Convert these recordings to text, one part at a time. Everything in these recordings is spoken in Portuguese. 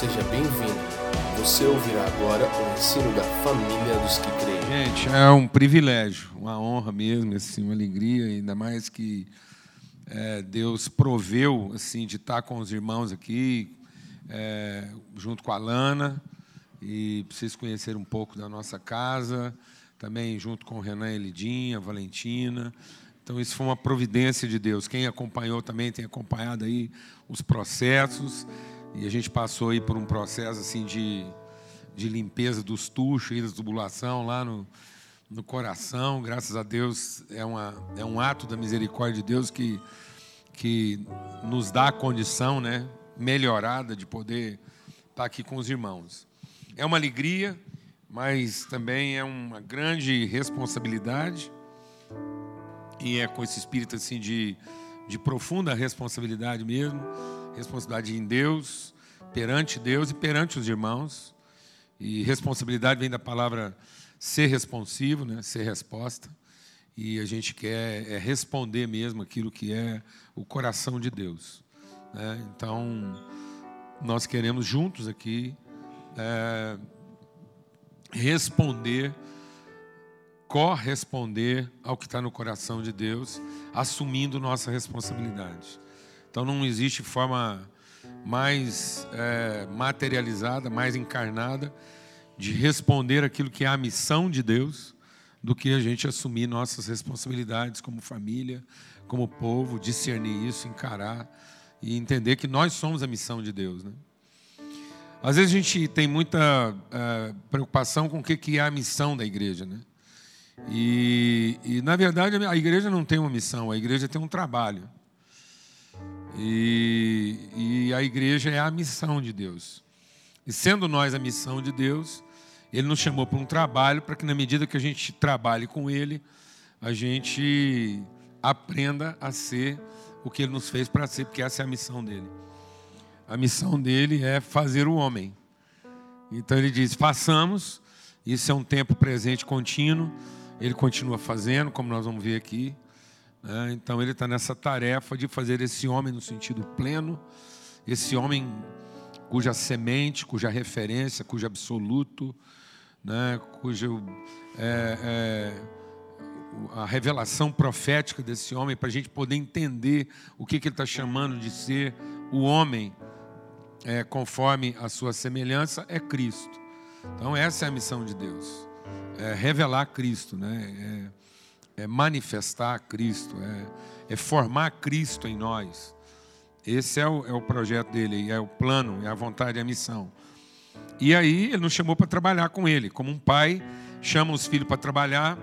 Seja bem-vindo. Você ouvirá agora o ensino da família dos que creem. Gente, é um privilégio, uma honra mesmo, assim, uma alegria, ainda mais que é, Deus proveu assim de estar com os irmãos aqui, é, junto com a Lana, e vocês conhecerem um pouco da nossa casa, também junto com o Renan Elidinha, a Valentina. Então, isso foi uma providência de Deus. Quem acompanhou também tem acompanhado aí os processos. E a gente passou aí por um processo assim de, de limpeza dos tuchos e da tubulação lá no, no coração. Graças a Deus é, uma, é um ato da misericórdia de Deus que, que nos dá a condição né, melhorada de poder estar aqui com os irmãos. É uma alegria, mas também é uma grande responsabilidade. E é com esse espírito assim de, de profunda responsabilidade mesmo responsabilidade em Deus, perante Deus e perante os irmãos. E responsabilidade vem da palavra ser responsivo, né? ser resposta. E a gente quer é responder mesmo aquilo que é o coração de Deus. Né? Então, nós queremos juntos aqui é, responder, corresponder ao que está no coração de Deus, assumindo nossa responsabilidade. Então não existe forma mais é, materializada, mais encarnada de responder aquilo que é a missão de Deus do que a gente assumir nossas responsabilidades como família, como povo, discernir isso, encarar e entender que nós somos a missão de Deus. Né? Às vezes a gente tem muita é, preocupação com o que é a missão da igreja. Né? E, e, na verdade, a igreja não tem uma missão, a igreja tem um trabalho. E, e a igreja é a missão de Deus. E sendo nós a missão de Deus, Ele nos chamou para um trabalho para que, na medida que a gente trabalhe com Ele, a gente aprenda a ser o que Ele nos fez para ser, porque essa é a missão dele. A missão dele é fazer o homem. Então ele diz: façamos, isso é um tempo presente contínuo, ele continua fazendo, como nós vamos ver aqui. Né? Então ele está nessa tarefa de fazer esse homem no sentido pleno, esse homem cuja semente, cuja referência, cujo absoluto, né? cujo é, é, a revelação profética desse homem para a gente poder entender o que, que ele está chamando de ser o homem é, conforme a sua semelhança é Cristo. Então essa é a missão de Deus, é revelar Cristo, né? É, manifestar Cristo, é, é, formar Cristo em nós. Esse é o, é o projeto dele, é o plano, é a vontade, é a missão. E aí ele nos chamou para trabalhar com ele, como um pai chama os filhos para trabalhar,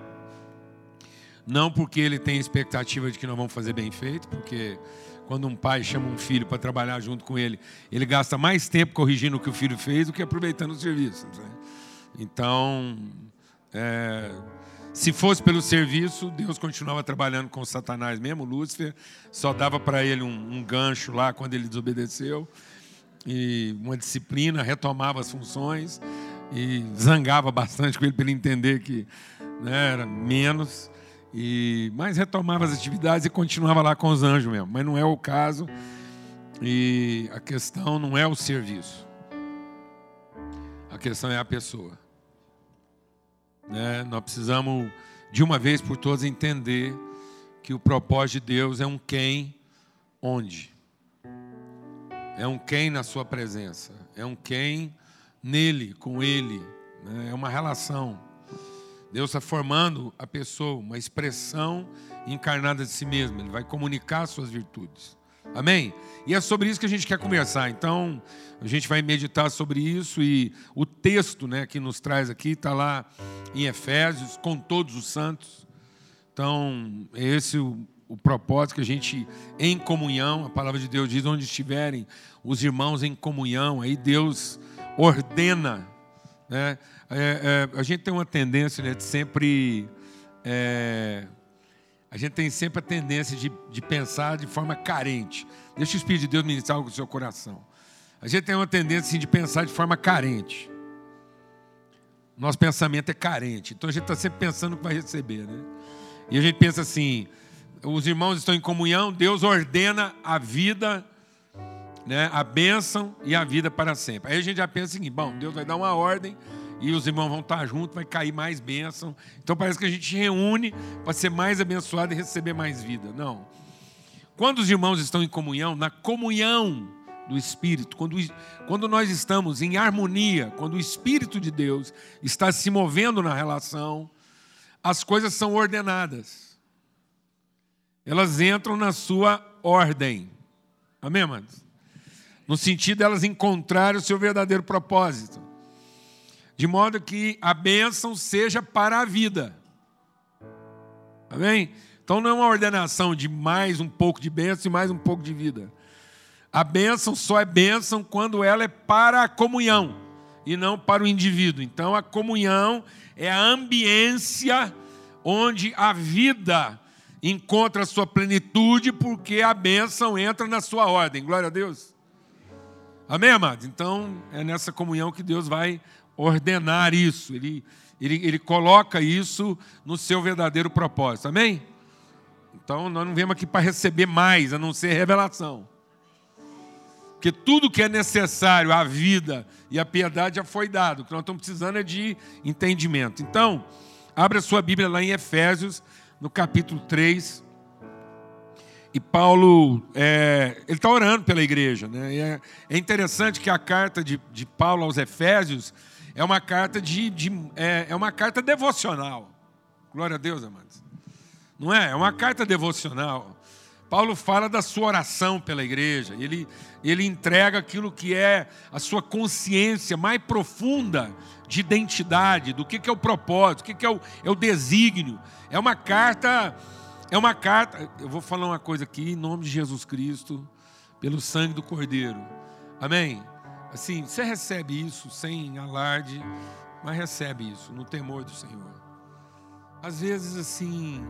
não porque ele tem expectativa de que nós vamos fazer bem feito, porque quando um pai chama um filho para trabalhar junto com ele, ele gasta mais tempo corrigindo o que o filho fez do que aproveitando o serviço. Né? Então, é, se fosse pelo serviço, Deus continuava trabalhando com Satanás mesmo, Lúcifer, só dava para ele um, um, gancho lá quando ele desobedeceu, e uma disciplina, retomava as funções, e zangava bastante com ele para ele entender que né, era menos, e mas retomava as atividades e continuava lá com os anjos mesmo, mas não é o caso, e a questão não é o serviço, a questão é a pessoa. Né? Nós precisamos, de uma vez por todas, entender que o propósito de Deus é um quem, onde. É um quem na sua presença. É um quem nele, com ele. Né? É uma relação. Deus está formando a pessoa, uma expressão encarnada de si mesmo. Ele vai comunicar suas virtudes. Amém? E é sobre isso que a gente quer conversar. Então, a gente vai meditar sobre isso e o texto né, que nos traz aqui está lá em Efésios, com todos os santos. Então, é esse o, o propósito que a gente, em comunhão, a palavra de Deus diz, onde estiverem os irmãos em comunhão, aí Deus ordena. Né? É, é, a gente tem uma tendência né, de sempre. É, a gente tem sempre a tendência de, de pensar de forma carente. Deixa o Espírito de Deus ministrar algo no seu coração. A gente tem uma tendência assim, de pensar de forma carente. Nosso pensamento é carente. Então a gente está sempre pensando que vai receber. Né? E a gente pensa assim: os irmãos estão em comunhão, Deus ordena a vida né, a bênção e a vida para sempre. Aí a gente já pensa o seguinte: bom, Deus vai dar uma ordem e os irmãos vão estar juntos, vai cair mais bênção. Então parece que a gente reúne para ser mais abençoado e receber mais vida. Não. Quando os irmãos estão em comunhão, na comunhão do Espírito, quando, quando nós estamos em harmonia, quando o Espírito de Deus está se movendo na relação, as coisas são ordenadas. Elas entram na sua ordem. Amém, amados? No sentido de elas encontrarem o seu verdadeiro propósito. De modo que a bênção seja para a vida. Amém? Então não é uma ordenação de mais um pouco de bênção e mais um pouco de vida. A bênção só é bênção quando ela é para a comunhão e não para o indivíduo. Então a comunhão é a ambiência onde a vida encontra a sua plenitude, porque a bênção entra na sua ordem. Glória a Deus. Amém, amados? Então é nessa comunhão que Deus vai ordenar isso. Ele, ele, ele coloca isso no seu verdadeiro propósito. Amém? Então nós não viemos aqui para receber mais, a não ser revelação. Porque tudo que é necessário à vida e à piedade já foi dado. O que nós estamos precisando é de entendimento. Então, abra sua Bíblia lá em Efésios, no capítulo 3. E Paulo, é, ele está orando pela igreja. Né? É, é, interessante que a carta de, de, Paulo aos Efésios é uma carta de, de é, é uma carta devocional. Glória a Deus, amados. Não é? É uma carta devocional. Paulo fala da sua oração pela igreja, ele, ele entrega aquilo que é a sua consciência mais profunda de identidade, do que, que é o propósito, o que, que é, o, é o desígnio. É uma carta, é uma carta, eu vou falar uma coisa aqui, em nome de Jesus Cristo, pelo sangue do Cordeiro. Amém? Assim, você recebe isso sem alarde, mas recebe isso no temor do Senhor. Às vezes, assim,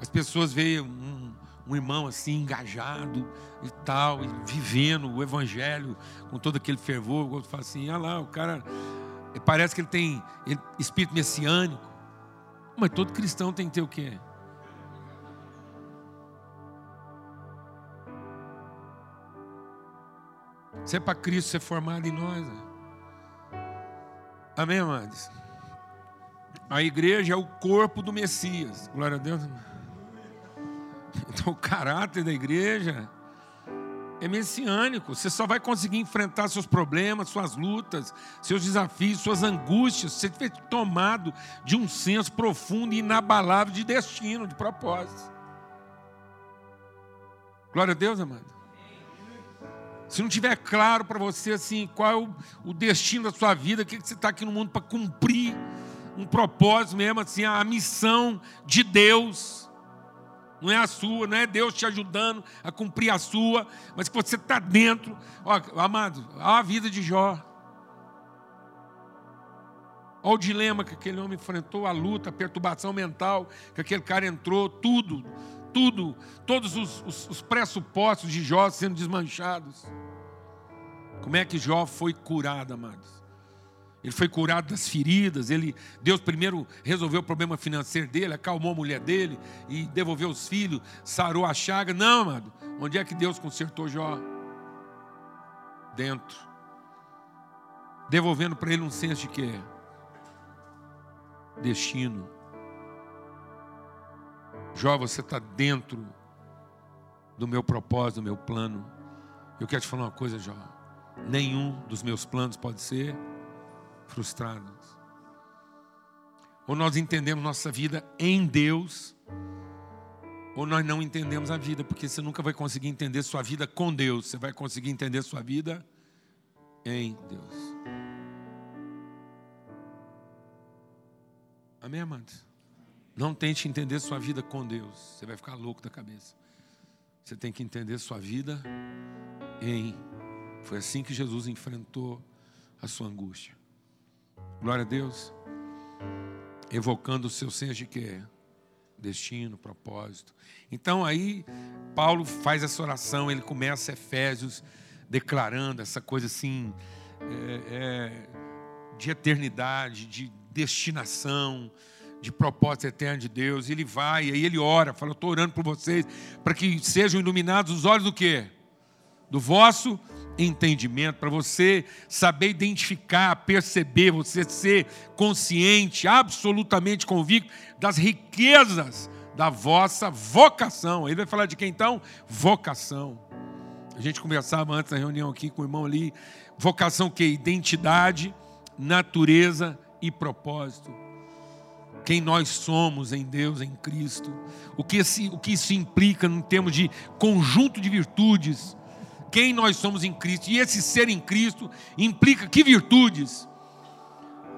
as pessoas veem um, um irmão assim engajado e tal, e vivendo o evangelho com todo aquele fervor, o outro fala assim: ah lá, o cara parece que ele tem espírito messiânico. Mas todo cristão tem que ter o quê? Se é para Cristo ser formado em nós. Né? Amém, amados? A igreja é o corpo do Messias. Glória a Deus. Então, o caráter da igreja é messiânico. Você só vai conseguir enfrentar seus problemas, suas lutas, seus desafios, suas angústias, se você estiver tomado de um senso profundo e inabalável de destino, de propósito. Glória a Deus, amado. Se não tiver claro para você assim qual é o, destino da sua vida, o que, que você está aqui no mundo para cumprir um propósito mesmo, assim, a missão de Deus não é a sua, não é Deus te ajudando a cumprir a sua, mas que você está dentro. Ó, amado, olha a vida de Jó. Olha o dilema que aquele homem enfrentou, a luta, a perturbação mental que aquele cara entrou, tudo, tudo, todos os, os, os pressupostos de Jó sendo desmanchados. Como é que Jó foi curado, amados? Ele foi curado das feridas. Ele, Deus primeiro resolveu o problema financeiro dele, acalmou a mulher dele e devolveu os filhos, sarou a chaga. Não, amado. Onde é que Deus consertou Jó? Dentro. Devolvendo para ele um senso de quê? Destino. Jó, você está dentro do meu propósito, do meu plano. Eu quero te falar uma coisa, Jó. Nenhum dos meus planos pode ser frustrados. Ou nós entendemos nossa vida em Deus, ou nós não entendemos a vida, porque você nunca vai conseguir entender sua vida com Deus, você vai conseguir entender sua vida em Deus. Amém, amados? Não tente entender sua vida com Deus, você vai ficar louco da cabeça. Você tem que entender sua vida em. Foi assim que Jesus enfrentou a sua angústia. Glória a Deus. Evocando o seu senso de quê? Destino, propósito. Então aí, Paulo faz essa oração, ele começa Efésios declarando essa coisa assim, é, é, de eternidade, de destinação, de propósito eterno de Deus. Ele vai, aí ele ora, fala: estou orando por vocês, para que sejam iluminados os olhos do quê? do vosso entendimento, para você saber identificar, perceber, você ser consciente, absolutamente convicto das riquezas da vossa vocação. Ele vai falar de quem então? Vocação. A gente conversava antes na reunião aqui com o irmão ali. Vocação que? Identidade, natureza e propósito. Quem nós somos em Deus, em Cristo. O que, esse, o que isso implica em termos de conjunto de virtudes. Quem nós somos em Cristo. E esse ser em Cristo implica que virtudes,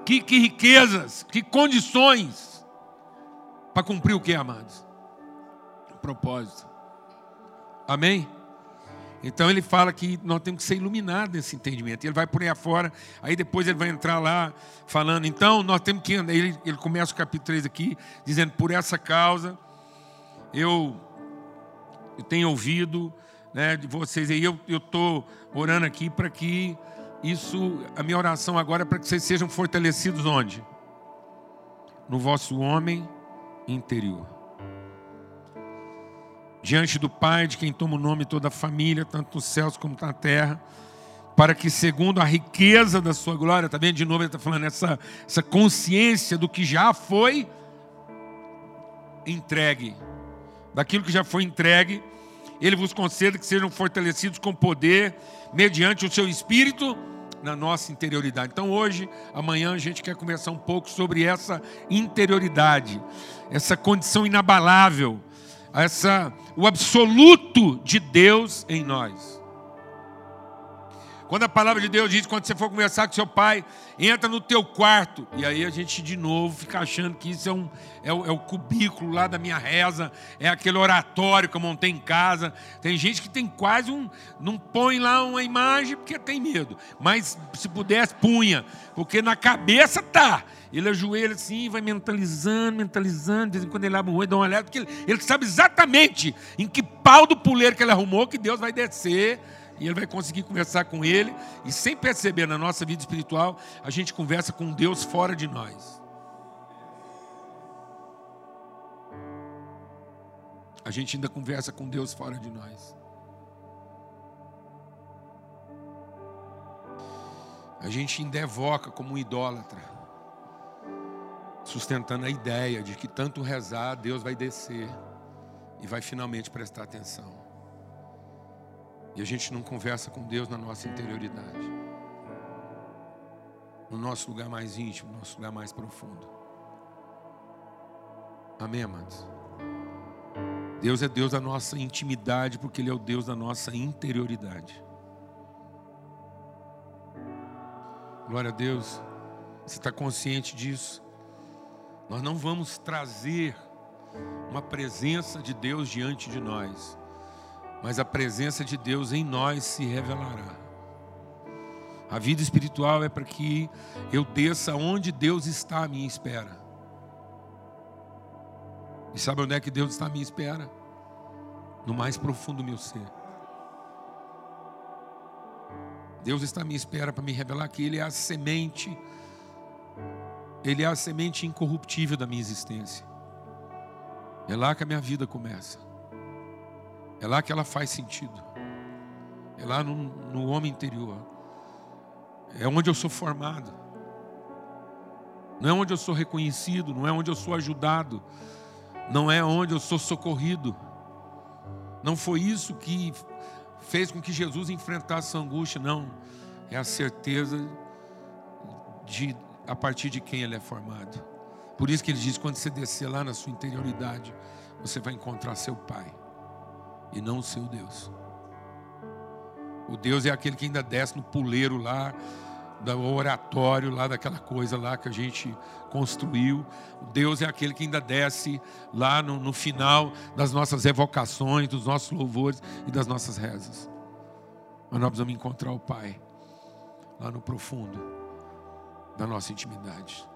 que, que riquezas, que condições para cumprir o que, amados? O propósito. Amém? Então ele fala que nós temos que ser iluminados nesse entendimento. Ele vai por aí afora, aí depois ele vai entrar lá falando, então nós temos que andar. Ele, ele começa o capítulo 3 aqui, dizendo, por essa causa, eu, eu tenho ouvido né, de vocês aí, eu estou orando aqui para que isso, a minha oração agora é para que vocês sejam fortalecidos onde? No vosso homem interior diante do Pai, de quem toma o nome toda a família, tanto nos céus como na terra, para que, segundo a riqueza da sua glória, está vendo de novo, ele está falando essa, essa consciência do que já foi entregue, daquilo que já foi entregue, ele vos conceda que sejam fortalecidos com poder, mediante o seu espírito, na nossa interioridade. Então, hoje, amanhã, a gente quer conversar um pouco sobre essa interioridade, essa condição inabalável essa, o absoluto de Deus em nós. Quando a palavra de Deus diz, quando você for conversar com seu pai, entra no teu quarto. E aí a gente de novo fica achando que isso é, um, é, o, é o cubículo lá da minha reza, é aquele oratório que eu montei em casa. Tem gente que tem quase um. Não põe lá uma imagem porque tem medo. Mas se pudesse, punha. Porque na cabeça tá. Ele ajoelha assim, vai mentalizando, mentalizando. De vez em quando ele abre um olho, dá uma olhada, porque ele, ele sabe exatamente em que pau do puleiro que ele arrumou que Deus vai descer e ele vai conseguir conversar com ele. E sem perceber na nossa vida espiritual, a gente conversa com Deus fora de nós. A gente ainda conversa com Deus fora de nós. A gente ainda evoca como um idólatra sustentando a ideia de que tanto rezar, Deus vai descer e vai finalmente prestar atenção. E a gente não conversa com Deus na nossa interioridade, no nosso lugar mais íntimo, no nosso lugar mais profundo. Amém, amados? Deus é Deus da nossa intimidade, porque Ele é o Deus da nossa interioridade. Glória a Deus. Você está consciente disso? Nós não vamos trazer uma presença de Deus diante de nós, mas a presença de Deus em nós se revelará. A vida espiritual é para que eu desça onde Deus está à minha espera. E sabe onde é que Deus está à minha espera? No mais profundo do meu ser. Deus está à minha espera para me revelar que Ele é a semente ele é a semente incorruptível da minha existência. É lá que a minha vida começa. É lá que ela faz sentido. É lá no, no homem interior. É onde eu sou formado. Não é onde eu sou reconhecido, não é onde eu sou ajudado, não é onde eu sou socorrido. Não foi isso que fez com que Jesus enfrentasse a angústia, não. É a certeza de a partir de quem ele é formado. Por isso que ele diz: quando você descer lá na sua interioridade, você vai encontrar seu Pai e não o seu Deus. O Deus é aquele que ainda desce no puleiro lá, do oratório, lá daquela coisa lá que a gente construiu. O Deus é aquele que ainda desce lá no, no final das nossas evocações, dos nossos louvores e das nossas rezas. Mas nós precisamos encontrar o Pai lá no profundo da nossa intimidade,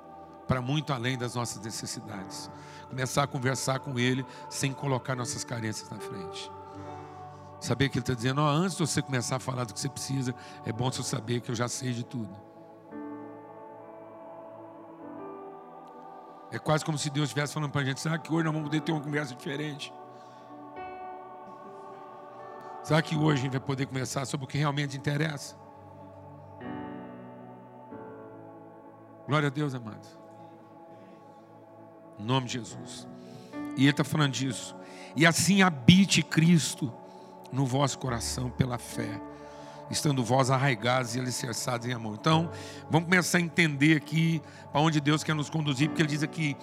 para muito além das nossas necessidades. Começar a conversar com Ele sem colocar nossas carências na frente. Saber que Ele está dizendo, oh, antes de você começar a falar do que você precisa, é bom você saber que eu já sei de tudo. É quase como se Deus estivesse falando para a gente, sabe que hoje nós vamos poder ter uma conversa diferente. Será que hoje a gente vai poder conversar sobre o que realmente interessa? Glória a Deus, amados. Em nome de Jesus. E ele está falando disso. E assim habite Cristo no vosso coração pela fé, estando vós arraigados e alicerçados em amor. Então, vamos começar a entender aqui para onde Deus quer nos conduzir, porque ele diz aqui,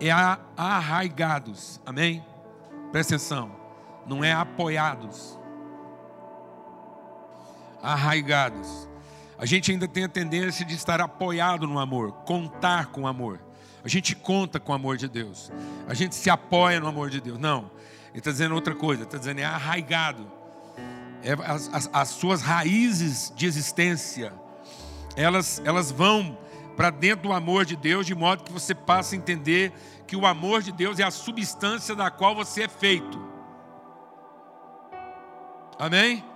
é arraigados, amém? Presta atenção, não é apoiados arraigados. A gente ainda tem a tendência de estar apoiado no amor, contar com o amor. A gente conta com o amor de Deus. A gente se apoia no amor de Deus. Não. Ele está dizendo outra coisa. Está dizendo é arraigado. É, as, as, as suas raízes de existência, elas, elas vão para dentro do amor de Deus, de modo que você passa a entender que o amor de Deus é a substância da qual você é feito. Amém?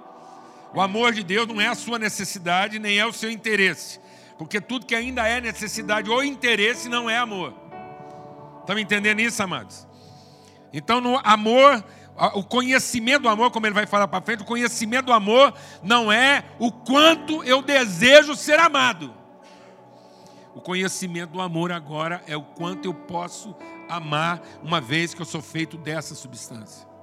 O amor de Deus não é a sua necessidade, nem é o seu interesse. Porque tudo que ainda é necessidade ou interesse não é amor. Estão entendendo isso, amados? Então, no amor, o conhecimento do amor, como ele vai falar para frente, o conhecimento do amor não é o quanto eu desejo ser amado. O conhecimento do amor agora é o quanto eu posso amar, uma vez que eu sou feito dessa substância.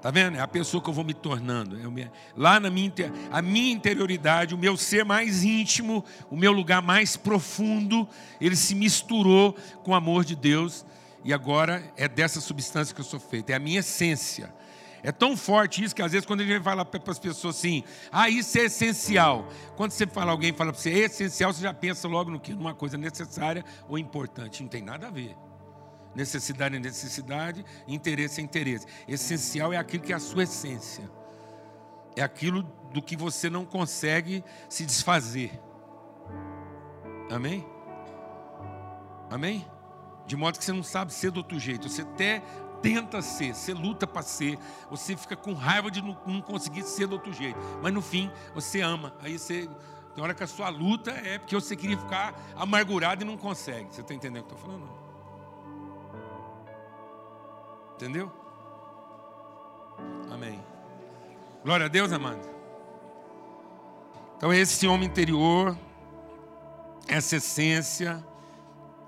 Tá vendo? É a pessoa que eu vou me tornando. É lá na minha, a minha interioridade, o meu ser mais íntimo, o meu lugar mais profundo, ele se misturou com o amor de Deus e agora é dessa substância que eu sou feito. É a minha essência. É tão forte isso que às vezes quando a gente fala para as pessoas assim, ah, isso é essencial. Quando você fala, alguém fala para você, é essencial, você já pensa logo no que? Numa coisa necessária ou importante. Não tem nada a ver. Necessidade é necessidade, interesse é interesse. Essencial é aquilo que é a sua essência. É aquilo do que você não consegue se desfazer. Amém? Amém? De modo que você não sabe ser do outro jeito. Você até tenta ser, você luta para ser, você fica com raiva de não, conseguir ser do outro jeito. Mas no fim, você ama. Aí você. Tem hora que a sua luta é porque você queria ficar amargurado e não consegue. Você está entendendo o que eu estou falando? Entendeu? Amém. Glória a Deus, amado. Então, esse homem interior, essa essência,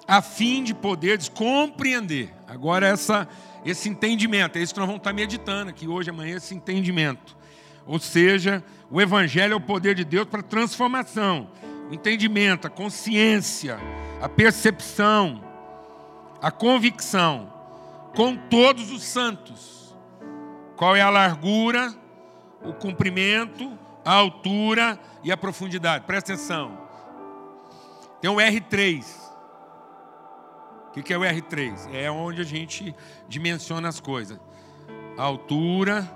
a fim de poder compreender. Agora, essa, esse entendimento, é isso que nós vamos estar meditando aqui hoje, amanhã, esse entendimento. Ou seja, o Evangelho é o poder de Deus para transformação, o entendimento, a consciência, a percepção, a convicção com todos os santos. Qual é a largura, o comprimento, a altura e a profundidade? Presta atenção. Tem o R3. O que é o R3? É onde a gente dimensiona as coisas: altura,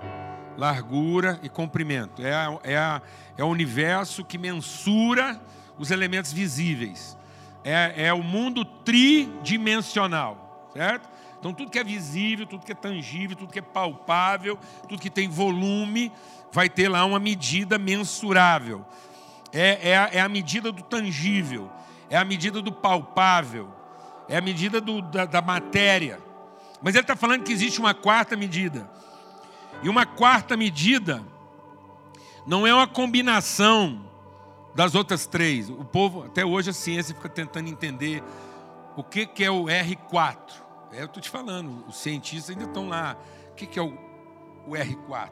largura e comprimento. É, é, a, é o universo que mensura os elementos visíveis. É, é o mundo tridimensional, certo? Então, tudo que é visível, tudo que é tangível, tudo que é palpável, tudo que tem volume, vai ter lá uma medida mensurável. É, é, a, é a medida do tangível, é a medida do palpável, é a medida do, da, da matéria. Mas ele está falando que existe uma quarta medida. E uma quarta medida não é uma combinação das outras três. O povo, até hoje, a ciência fica tentando entender o que, que é o R4. É, eu estou te falando, os cientistas ainda estão lá. O que, que é o, o R4?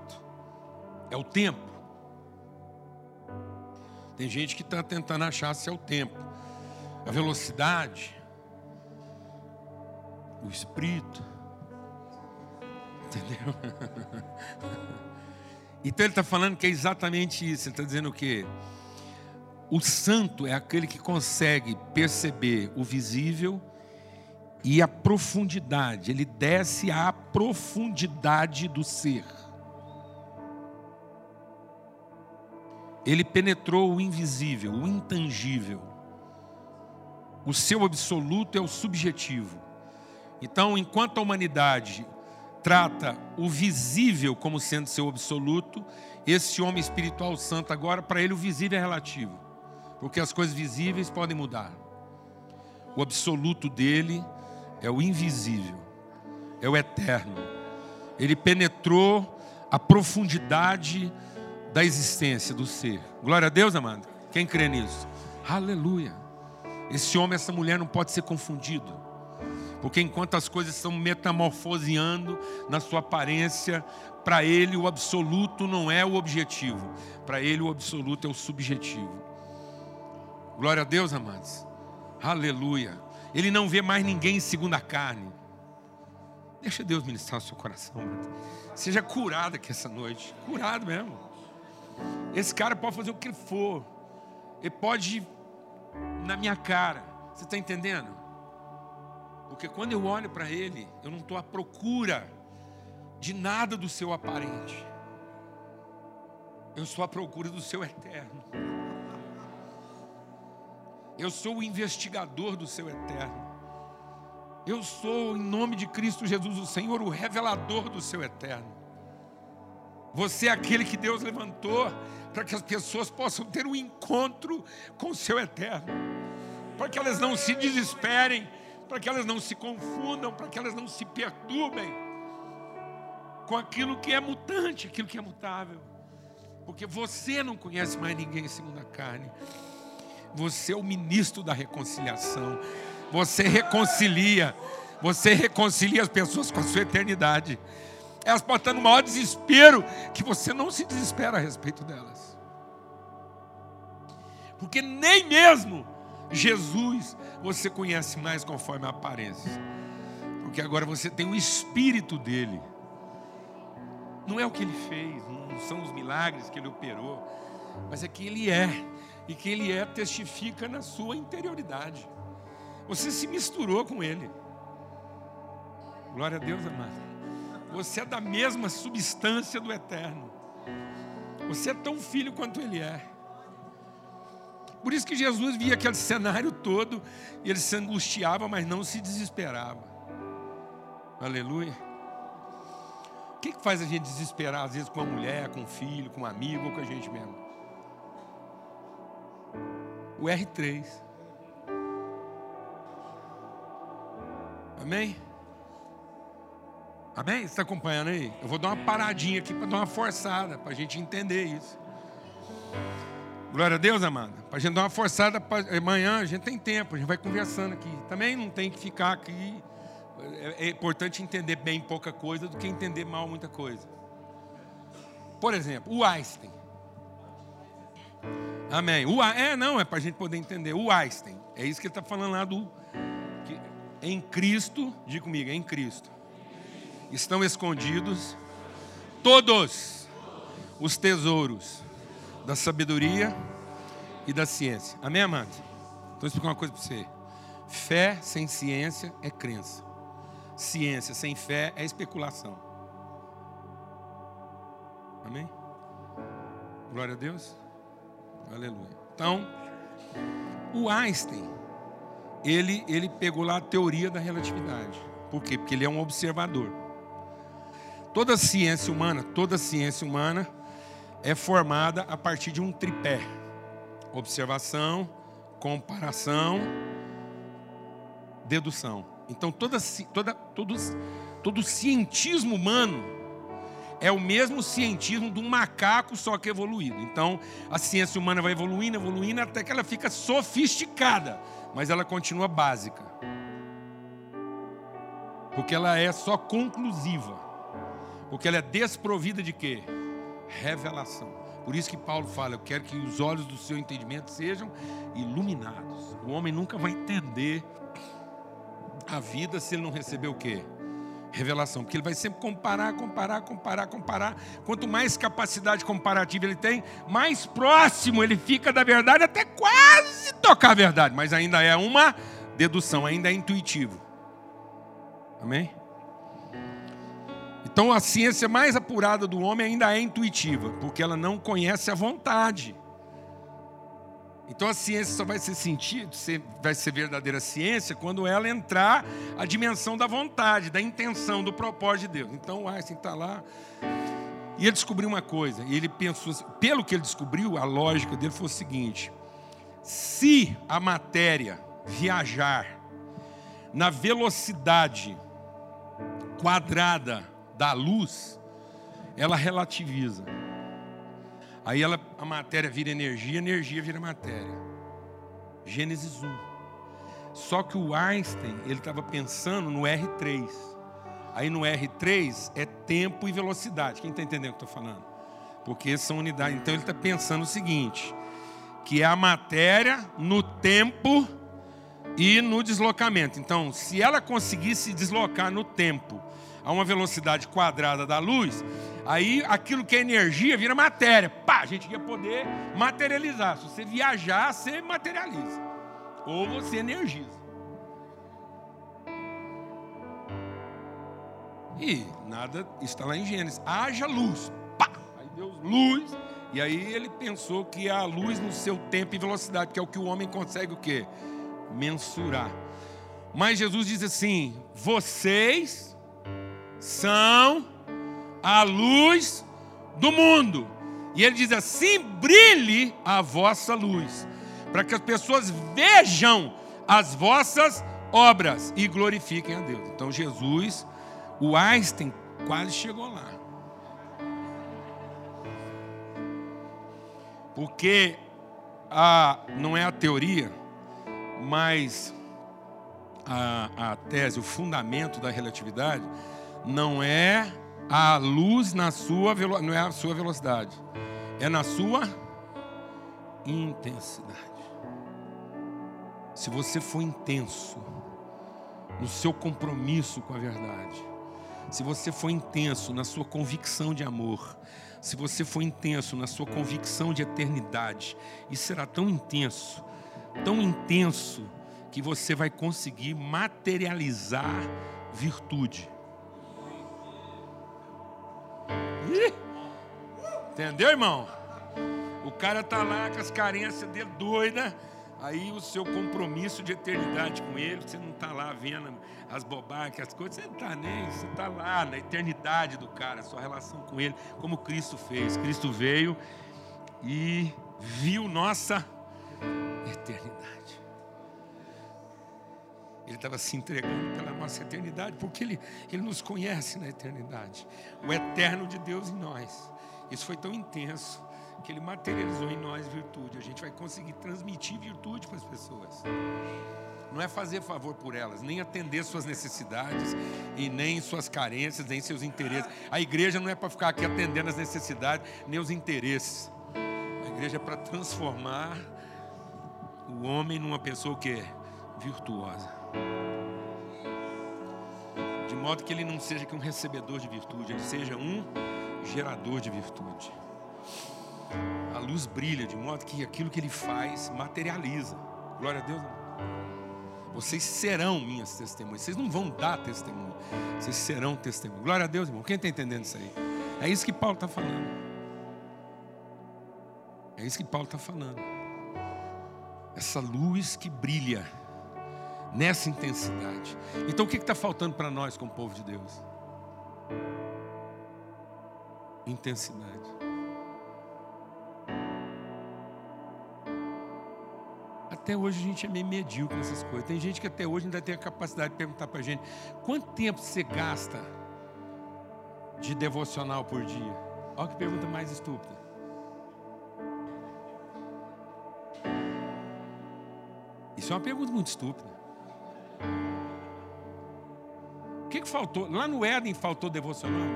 É o tempo. Tem gente que está tentando achar se é o tempo. A velocidade. O espírito. Entendeu? Então ele está falando que é exatamente isso. Ele está dizendo o quê? O santo é aquele que consegue perceber o visível e a profundidade, ele desce à profundidade do ser. Ele penetrou o invisível, o intangível. O seu absoluto é o subjetivo. Então, enquanto a humanidade trata o visível como sendo seu absoluto, esse homem espiritual santo agora, para ele o visível é relativo, porque as coisas visíveis podem mudar. O absoluto dele é o invisível, é o eterno, Ele penetrou a profundidade da existência do ser. Glória a Deus, amado. Quem crê nisso? Aleluia. Esse homem, essa mulher não pode ser confundido. Porque enquanto as coisas estão metamorfoseando na sua aparência, para ele o absoluto não é o objetivo, para ele o absoluto é o subjetivo. Glória a Deus, amados. Aleluia. Ele não vê mais ninguém segundo a carne. Deixa Deus ministrar o seu coração. Mano. Seja curado aqui essa noite. Curado mesmo. Esse cara pode fazer o que for. Ele pode ir na minha cara. Você está entendendo? Porque quando eu olho para ele, eu não estou à procura de nada do seu aparente. Eu sou à procura do seu eterno. Eu sou o investigador do seu eterno. Eu sou, em nome de Cristo Jesus, o Senhor, o revelador do seu eterno. Você é aquele que Deus levantou para que as pessoas possam ter um encontro com o seu eterno, para que elas não se desesperem, para que elas não se confundam, para que elas não se perturbem com aquilo que é mutante, aquilo que é mutável, porque você não conhece mais ninguém segundo a carne. Você é o ministro da reconciliação. Você reconcilia. Você reconcilia as pessoas com a sua eternidade. Elas podem estar no maior desespero que você não se desespera a respeito delas. Porque nem mesmo Jesus você conhece mais conforme a aparência. Porque agora você tem o espírito dele. Não é o que ele fez, não são os milagres que ele operou, mas é que ele é e que Ele é testifica na sua interioridade. Você se misturou com Ele. Glória a Deus, amado. Você é da mesma substância do Eterno. Você é tão filho quanto Ele é. Por isso que Jesus via aquele cenário todo e ele se angustiava, mas não se desesperava. Aleluia. O que, faz a gente desesperar, às vezes, com a mulher, com o filho, com um amigo ou com a gente mesmo? O R3. Amém? Amém? Você está acompanhando aí? Eu vou dar uma paradinha aqui para dar uma forçada, para a gente entender isso. Glória a Deus, amada. Para a gente dar uma forçada, pra... amanhã a gente tem tempo, a gente vai conversando aqui. Também não tem que ficar aqui. É, é importante entender bem pouca coisa do que entender mal muita coisa. Por exemplo, o Einstein. Amém. O, é, não, é para a gente poder entender. O Einstein, é isso que ele está falando lá do. Que, em Cristo, diga comigo, em Cristo, estão escondidos todos os tesouros da sabedoria e da ciência. Amém, amado? Então, explicar uma coisa para você. Fé sem ciência é crença. Ciência sem fé é especulação. Amém? Glória a Deus. Aleluia. Então, o Einstein, ele, ele pegou lá a teoria da relatividade. Por quê? Porque ele é um observador. Toda ciência humana, toda ciência humana é formada a partir de um tripé: observação, comparação, dedução. Então, toda, toda, todo, todo cientismo humano é o mesmo cientismo um macaco, só que evoluído. Então, a ciência humana vai evoluindo, evoluindo, até que ela fica sofisticada, mas ela continua básica. Porque ela é só conclusiva. Porque ela é desprovida de quê? Revelação. Por isso que Paulo fala: Eu quero que os olhos do seu entendimento sejam iluminados. O homem nunca vai entender a vida se ele não receber o quê? Revelação, porque ele vai sempre comparar, comparar, comparar, comparar. Quanto mais capacidade comparativa ele tem, mais próximo ele fica da verdade, até quase tocar a verdade, mas ainda é uma dedução, ainda é intuitivo. Amém? Então a ciência mais apurada do homem ainda é intuitiva, porque ela não conhece a vontade. Então a ciência só vai ser sentido, vai ser verdadeira ciência quando ela entrar a dimensão da vontade, da intenção, do propósito de Deus. Então Einstein está lá e ele descobriu uma coisa. E ele pensou, assim, pelo que ele descobriu, a lógica dele foi o seguinte: se a matéria viajar na velocidade quadrada da luz, ela relativiza. Aí ela, a matéria vira energia, energia vira matéria. Gênesis 1. Só que o Einstein, ele estava pensando no R3. Aí no R3 é tempo e velocidade. Quem está entendendo o que eu estou falando? Porque são unidades. Então ele está pensando o seguinte: que é a matéria no tempo e no deslocamento. Então, se ela conseguisse deslocar no tempo a uma velocidade quadrada da luz, aí aquilo que é energia vira matéria. Pá, a gente ia poder materializar. Se você viajar, você materializa. Ou você energiza. E nada está lá em Gênesis. Haja luz. Pá! Aí Deus, luz. E aí ele pensou que a luz no seu tempo e velocidade, que é o que o homem consegue o quê? Mensurar. Mas Jesus diz assim: vocês são a luz do mundo. E ele diz assim: brilhe a vossa luz, para que as pessoas vejam as vossas obras e glorifiquem a Deus. Então Jesus, o Einstein quase chegou lá. Porque a, não é a teoria, mas a, a tese, o fundamento da relatividade, não é a luz na sua não é a sua velocidade, é na sua intensidade. Se você for intenso no seu compromisso com a verdade, se você for intenso na sua convicção de amor, se você for intenso na sua convicção de eternidade, isso será tão intenso, tão intenso, que você vai conseguir materializar virtude. Entendeu, irmão? O cara tá lá com as carências dele doida, aí o seu compromisso de eternidade com ele, você não tá lá vendo as bobagens, as coisas, você não tá nem, você tá lá na eternidade do cara, sua relação com ele, como Cristo fez. Cristo veio e viu nossa eternidade. Ele estava se entregando pela nossa eternidade, porque ele, ele nos conhece na eternidade. O eterno de Deus em nós. Isso foi tão intenso que ele materializou em nós virtude. A gente vai conseguir transmitir virtude para as pessoas. Não é fazer favor por elas, nem atender suas necessidades e nem suas carências, nem seus interesses. A igreja não é para ficar aqui atendendo as necessidades, nem os interesses. A igreja é para transformar o homem numa pessoa que virtuosa. De modo que ele não seja que um recebedor de virtude, ele seja um gerador de virtude. A luz brilha de modo que aquilo que ele faz materializa. Glória a Deus. Vocês serão minhas testemunhas. Vocês não vão dar testemunho. Vocês serão testemunhas. Glória a Deus, irmão. Quem está entendendo isso aí? É isso que Paulo está falando. É isso que Paulo está falando. Essa luz que brilha nessa intensidade. Então o que está faltando para nós como povo de Deus? Intensidade. Até hoje a gente é meio medíocre nessas coisas. Tem gente que até hoje ainda tem a capacidade de perguntar para a gente: quanto tempo você gasta de devocional por dia? Olha que pergunta mais estúpida. Isso é uma pergunta muito estúpida. Que, que faltou? Lá no Éden faltou devocional.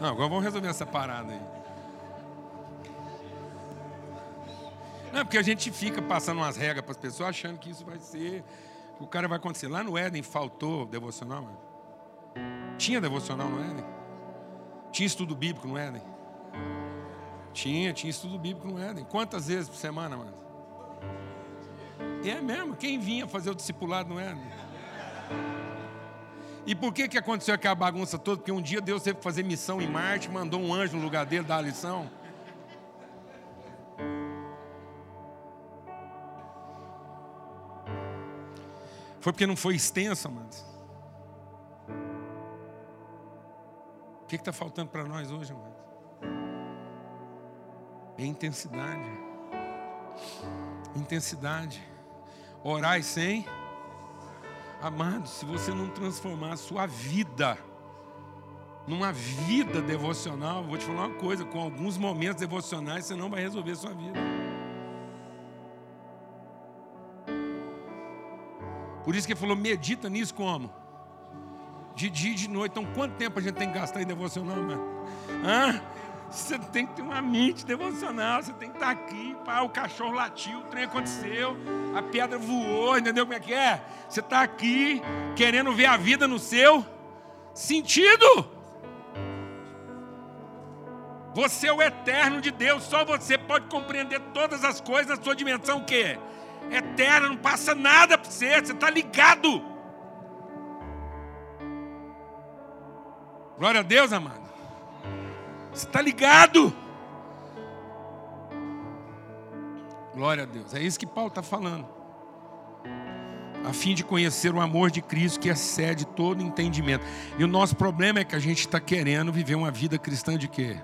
Não, agora vamos resolver essa parada aí. Não, porque a gente fica passando umas regras para as pessoas achando que isso vai ser. O cara vai acontecer. Lá no Éden faltou devocional. Mano. Tinha devocional no Éden? Tinha estudo bíblico no Éden? Tinha, tinha estudo bíblico no Éden. Quantas vezes por semana, mano? É mesmo? Quem vinha fazer o discipulado no Éden? E por que, que aconteceu aquela bagunça toda? Porque um dia Deus teve que fazer missão em Marte, mandou um anjo no lugar dele dar a lição. Foi porque não foi extensa, mas. O que está faltando para nós hoje, mano? É intensidade. Intensidade. Orai sem Amado, se você não transformar a sua vida numa vida devocional, vou te falar uma coisa: com alguns momentos devocionais você não vai resolver a sua vida. Por isso que ele falou: medita nisso como? De dia e de noite. Então, quanto tempo a gente tem que gastar em devocional, mano? Hã? Você tem que ter uma mente devocional, você tem que estar aqui, pá, o cachorro latiu, o trem aconteceu, a pedra voou, entendeu como é que é? Você está aqui querendo ver a vida no seu sentido. Você é o eterno de Deus, só você pode compreender todas as coisas na sua dimensão que é eterna, não passa nada para você, você está ligado. Glória a Deus, amado. Você está ligado? Glória a Deus. É isso que Paulo está falando. A fim de conhecer o amor de Cristo que excede todo entendimento. E o nosso problema é que a gente está querendo viver uma vida cristã de quê?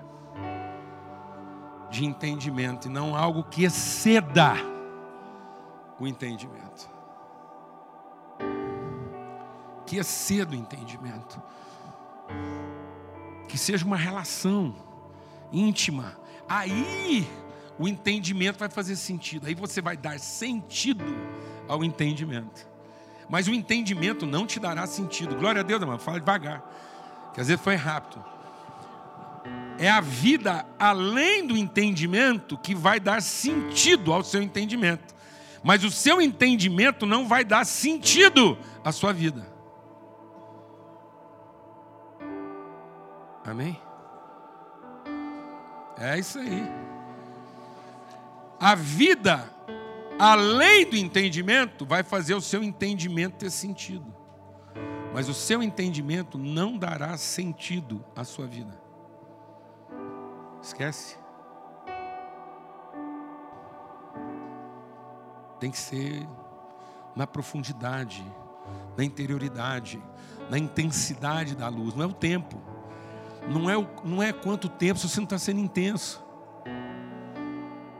De entendimento, e não algo que exceda o entendimento. Que exceda o entendimento. Que seja uma relação íntima. Aí o entendimento vai fazer sentido. Aí você vai dar sentido ao entendimento. Mas o entendimento não te dará sentido. Glória a Deus, irmão. Fala devagar. Que às vezes foi rápido. É a vida além do entendimento que vai dar sentido ao seu entendimento. Mas o seu entendimento não vai dar sentido à sua vida. Amém? É isso aí. A vida, além do entendimento, vai fazer o seu entendimento ter sentido. Mas o seu entendimento não dará sentido à sua vida. Esquece. Tem que ser na profundidade, na interioridade, na intensidade da luz, não é o tempo não é, não é quanto tempo se você não está sendo intenso.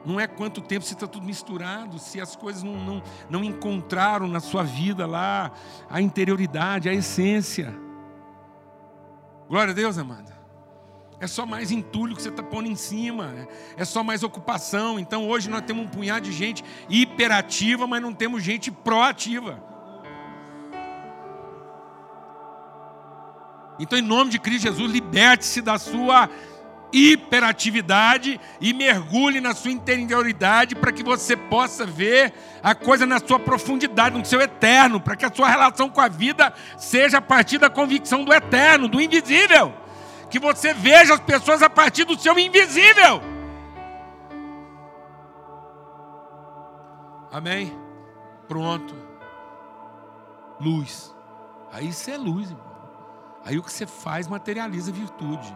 Não é quanto tempo se está tudo misturado, se as coisas não, não, não encontraram na sua vida lá a interioridade, a essência. Glória a Deus, amada. É só mais entulho que você está pondo em cima, é só mais ocupação. Então hoje nós temos um punhado de gente hiperativa, mas não temos gente proativa. Então, em nome de Cristo Jesus, liberte-se da sua hiperatividade e mergulhe na sua interioridade para que você possa ver a coisa na sua profundidade, no seu eterno, para que a sua relação com a vida seja a partir da convicção do eterno, do invisível. Que você veja as pessoas a partir do seu invisível. Amém? Pronto. Luz. Aí isso é luz, irmão. Aí o que você faz materializa virtude.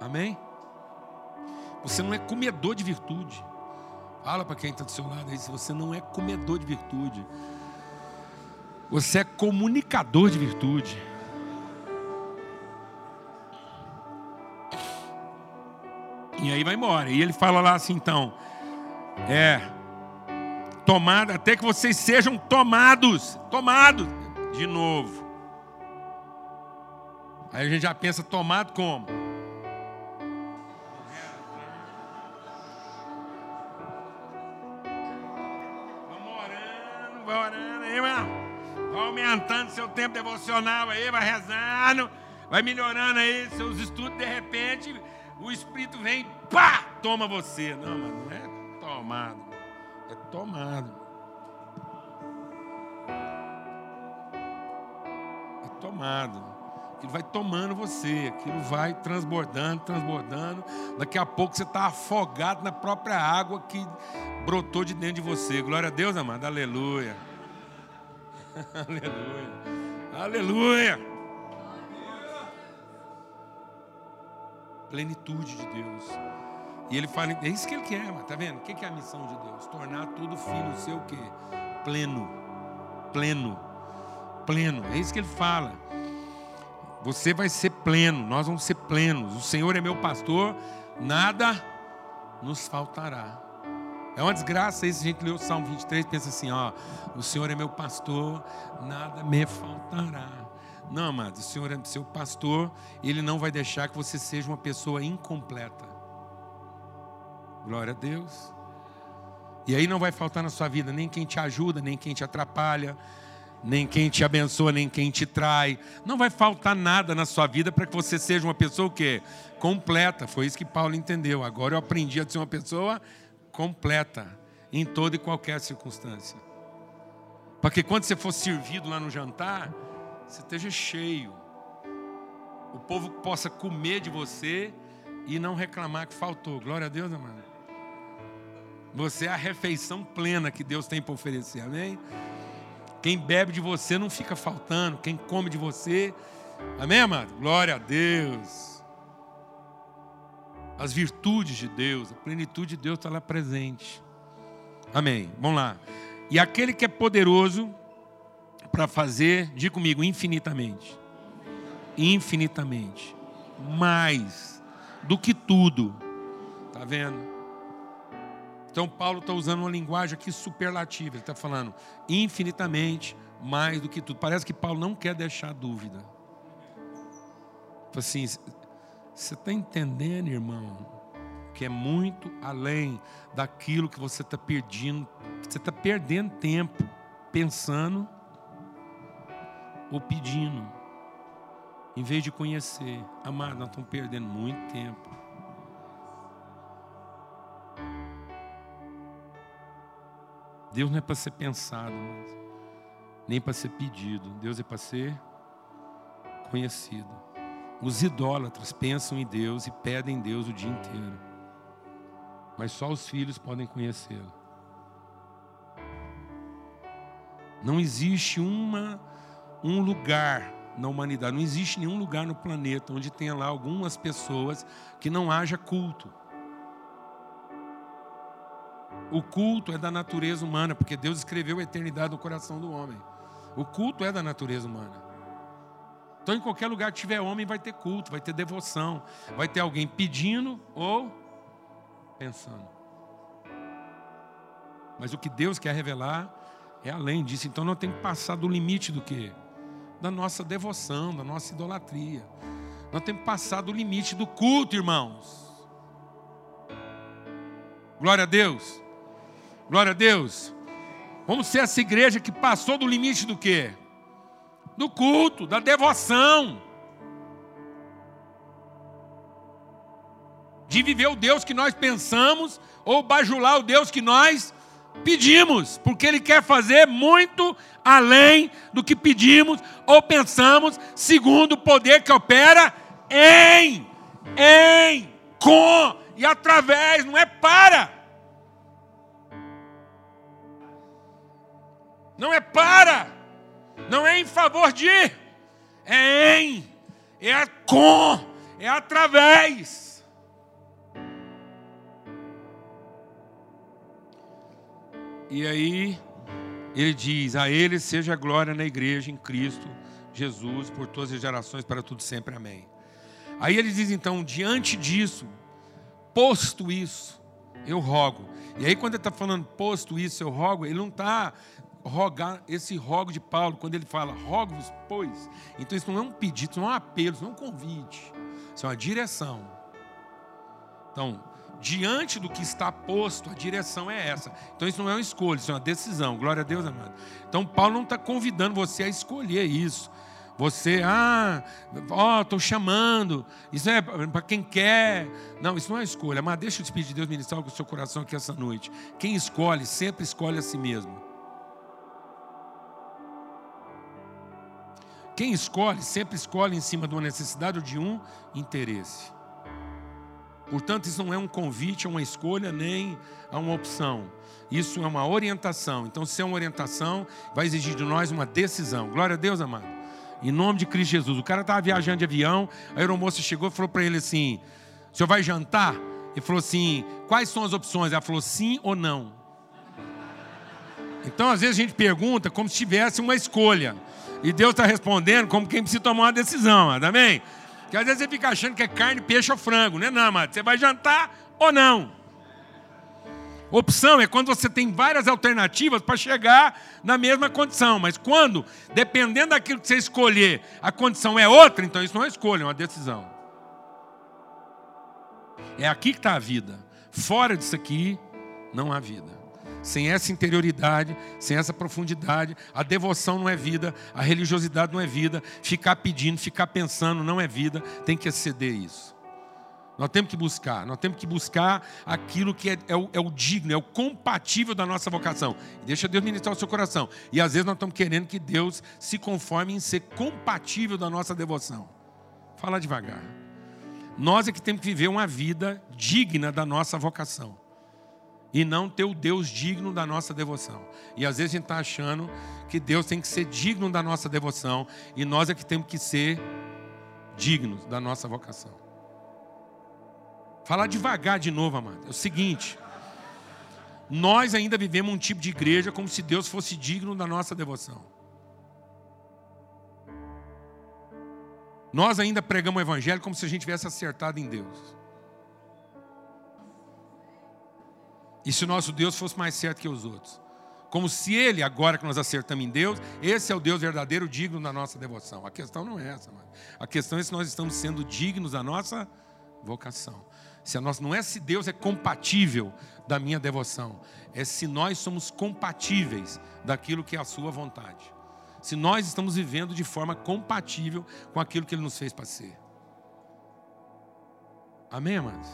Amém? Você não é comedor de virtude. Fala para quem está do seu lado aí, se você não é comedor de virtude. Você é comunicador de virtude. E aí vai embora. E ele fala lá assim, então, é tomada até que vocês sejam tomados, tomados de novo. Aí a gente já pensa tomado como? Vamos orando, vai orando aí, vai aumentando seu tempo devocional aí, vai rezando, vai melhorando aí seus estudos, de repente o Espírito vem, pá, toma você. Não, mano, não é tomado, é tomado. É tomado aquilo vai tomando você, aquilo vai transbordando, transbordando. Daqui a pouco você está afogado na própria água que brotou de dentro de você. Glória a Deus, amado. Aleluia. Aleluia. Aleluia. Plenitude de Deus. E ele fala, é isso que ele quer, tá vendo? O que é a missão de Deus? Tornar tudo filho seu o quê? Pleno. Pleno. Pleno. É isso que ele fala. Você vai ser pleno, nós vamos ser plenos. O Senhor é meu pastor, nada nos faltará. É uma desgraça isso. A gente lê o Salmo 23 pensa assim: ó, o Senhor é meu pastor, nada me faltará. Não, amado, o Senhor é seu pastor, ele não vai deixar que você seja uma pessoa incompleta. Glória a Deus. E aí não vai faltar na sua vida nem quem te ajuda, nem quem te atrapalha, nem quem te abençoa, nem quem te trai. Não vai faltar nada na sua vida para que você seja uma pessoa o quê? Completa. Foi isso que Paulo entendeu. Agora eu aprendi a ser uma pessoa completa em toda e qualquer circunstância. Para que quando você for servido lá no jantar, você esteja cheio. O povo possa comer de você e não reclamar que faltou. Glória a Deus, amado. Você é a refeição plena que Deus tem para oferecer, amém? Quem bebe de você não fica faltando, quem come de você, amém, amado? Glória a Deus. As virtudes de Deus, a plenitude de Deus está lá presente, amém? Vamos lá. E aquele que é poderoso para fazer, diga comigo, infinitamente, infinitamente, mais do que tudo, tá vendo? Então, Paulo está usando uma linguagem aqui superlativa. Ele está falando infinitamente mais do que tudo. Parece que Paulo não quer deixar dúvida. Assim, você está entendendo, irmão, que é muito além daquilo que você está perdendo. Você está perdendo tempo pensando ou pedindo, em vez de conhecer. Amado, nós estamos perdendo muito tempo. Deus não é para ser pensado, nem para ser pedido. Deus é para ser conhecido. Os idólatras pensam em Deus e pedem Deus o dia inteiro. Mas só os filhos podem conhecê-lo. Não existe uma, um lugar na humanidade, não existe nenhum lugar no planeta onde tenha lá algumas pessoas que não haja culto. O culto é da natureza humana, porque Deus escreveu a eternidade no coração do homem. O culto é da natureza humana. Então, em qualquer lugar que tiver homem, vai ter culto, vai ter devoção, vai ter alguém pedindo ou pensando. Mas o que Deus quer revelar é além disso. Então, nós temos que passar do limite do quê? Da nossa devoção, da nossa idolatria. Nós temos que passar do limite do culto, irmãos. Glória a Deus. Glória a Deus. Vamos ser essa igreja que passou do limite do quê? Do culto, da devoção. De viver o Deus que nós pensamos ou bajular o Deus que nós pedimos, porque Ele quer fazer muito além do que pedimos ou pensamos, segundo o poder que opera em, em, com e através, não é para. Não é para, não é em favor de, é em, é com, é através. E aí ele diz: A ele seja a glória na igreja, em Cristo Jesus, por todas as gerações, para tudo sempre. Amém. Aí ele diz então: diante disso, posto isso, eu rogo. E aí, quando ele está falando posto isso, eu rogo, ele não está rogar, esse rogo de Paulo, quando ele fala rogo-vos, pois. Então isso não é um pedido, isso não é um apelo, isso não é um convite. Isso é uma direção. Então, diante do que está posto, a direção é essa. Então isso não é uma escolha, isso é uma decisão. Glória a Deus, amado. Então Paulo não está convidando você a escolher isso. Você, ah, ó, oh, estou chamando. Isso é para quem quer. Não, isso não é escolha. Mas deixa o Espírito de Deus ministrar com o seu coração aqui essa noite. Quem escolhe, sempre escolhe a si mesmo. Quem escolhe, sempre escolhe em cima de uma necessidade ou de um interesse. Portanto, isso não é um convite a uma escolha nem a uma opção. Isso é uma orientação. Então, se é uma orientação, vai exigir de nós uma decisão. Glória a Deus, amado. Em nome de Cristo Jesus. O cara estava viajando de avião, a aeromoça chegou e falou para ele assim: O senhor vai jantar? Ele falou assim: Quais são as opções? Ela falou sim ou não. Então, às vezes, a gente pergunta como se tivesse uma escolha. E Deus está respondendo como quem precisa tomar uma decisão, amém? Porque às vezes você fica achando que é carne, peixe ou frango, não é não, amado. Você vai jantar ou não? Opção é quando você tem várias alternativas para chegar na mesma condição. Mas quando, dependendo daquilo que você escolher, a condição é outra, então isso não é escolha, é uma decisão. É aqui que está a vida. Fora disso aqui, não há vida. Sem essa interioridade, sem essa profundidade, a devoção não é vida, a religiosidade não é vida, ficar pedindo, ficar pensando não é vida, tem que exceder isso. Nós temos que buscar, nós temos que buscar aquilo que é, é, o, é o, digno, é o compatível da nossa vocação. Deixa Deus ministrar o seu coração. E às vezes nós estamos querendo que Deus se conforme em ser compatível da nossa devoção. Fala devagar. Nós é que temos que viver uma vida digna da nossa vocação. E não ter o Deus digno da nossa devoção. E às vezes a gente está achando que Deus tem que ser digno da nossa devoção. E nós é que temos que ser dignos da nossa vocação. Falar devagar de novo, amado. É o seguinte: nós ainda vivemos um tipo de igreja como se Deus fosse digno da nossa devoção. Nós ainda pregamos o evangelho como se a gente tivesse acertado em Deus. E se o nosso Deus fosse mais certo que os outros. Como se ele, agora que nós acertamos em Deus, esse é o Deus verdadeiro, digno da nossa devoção. A questão não é essa, mano. A questão é se nós estamos sendo dignos da nossa vocação. Se a nossa, não é se Deus é compatível da minha devoção, é se nós somos compatíveis daquilo que é a sua vontade. Se nós estamos vivendo de forma compatível com aquilo que Ele nos fez para ser. Amém, amados?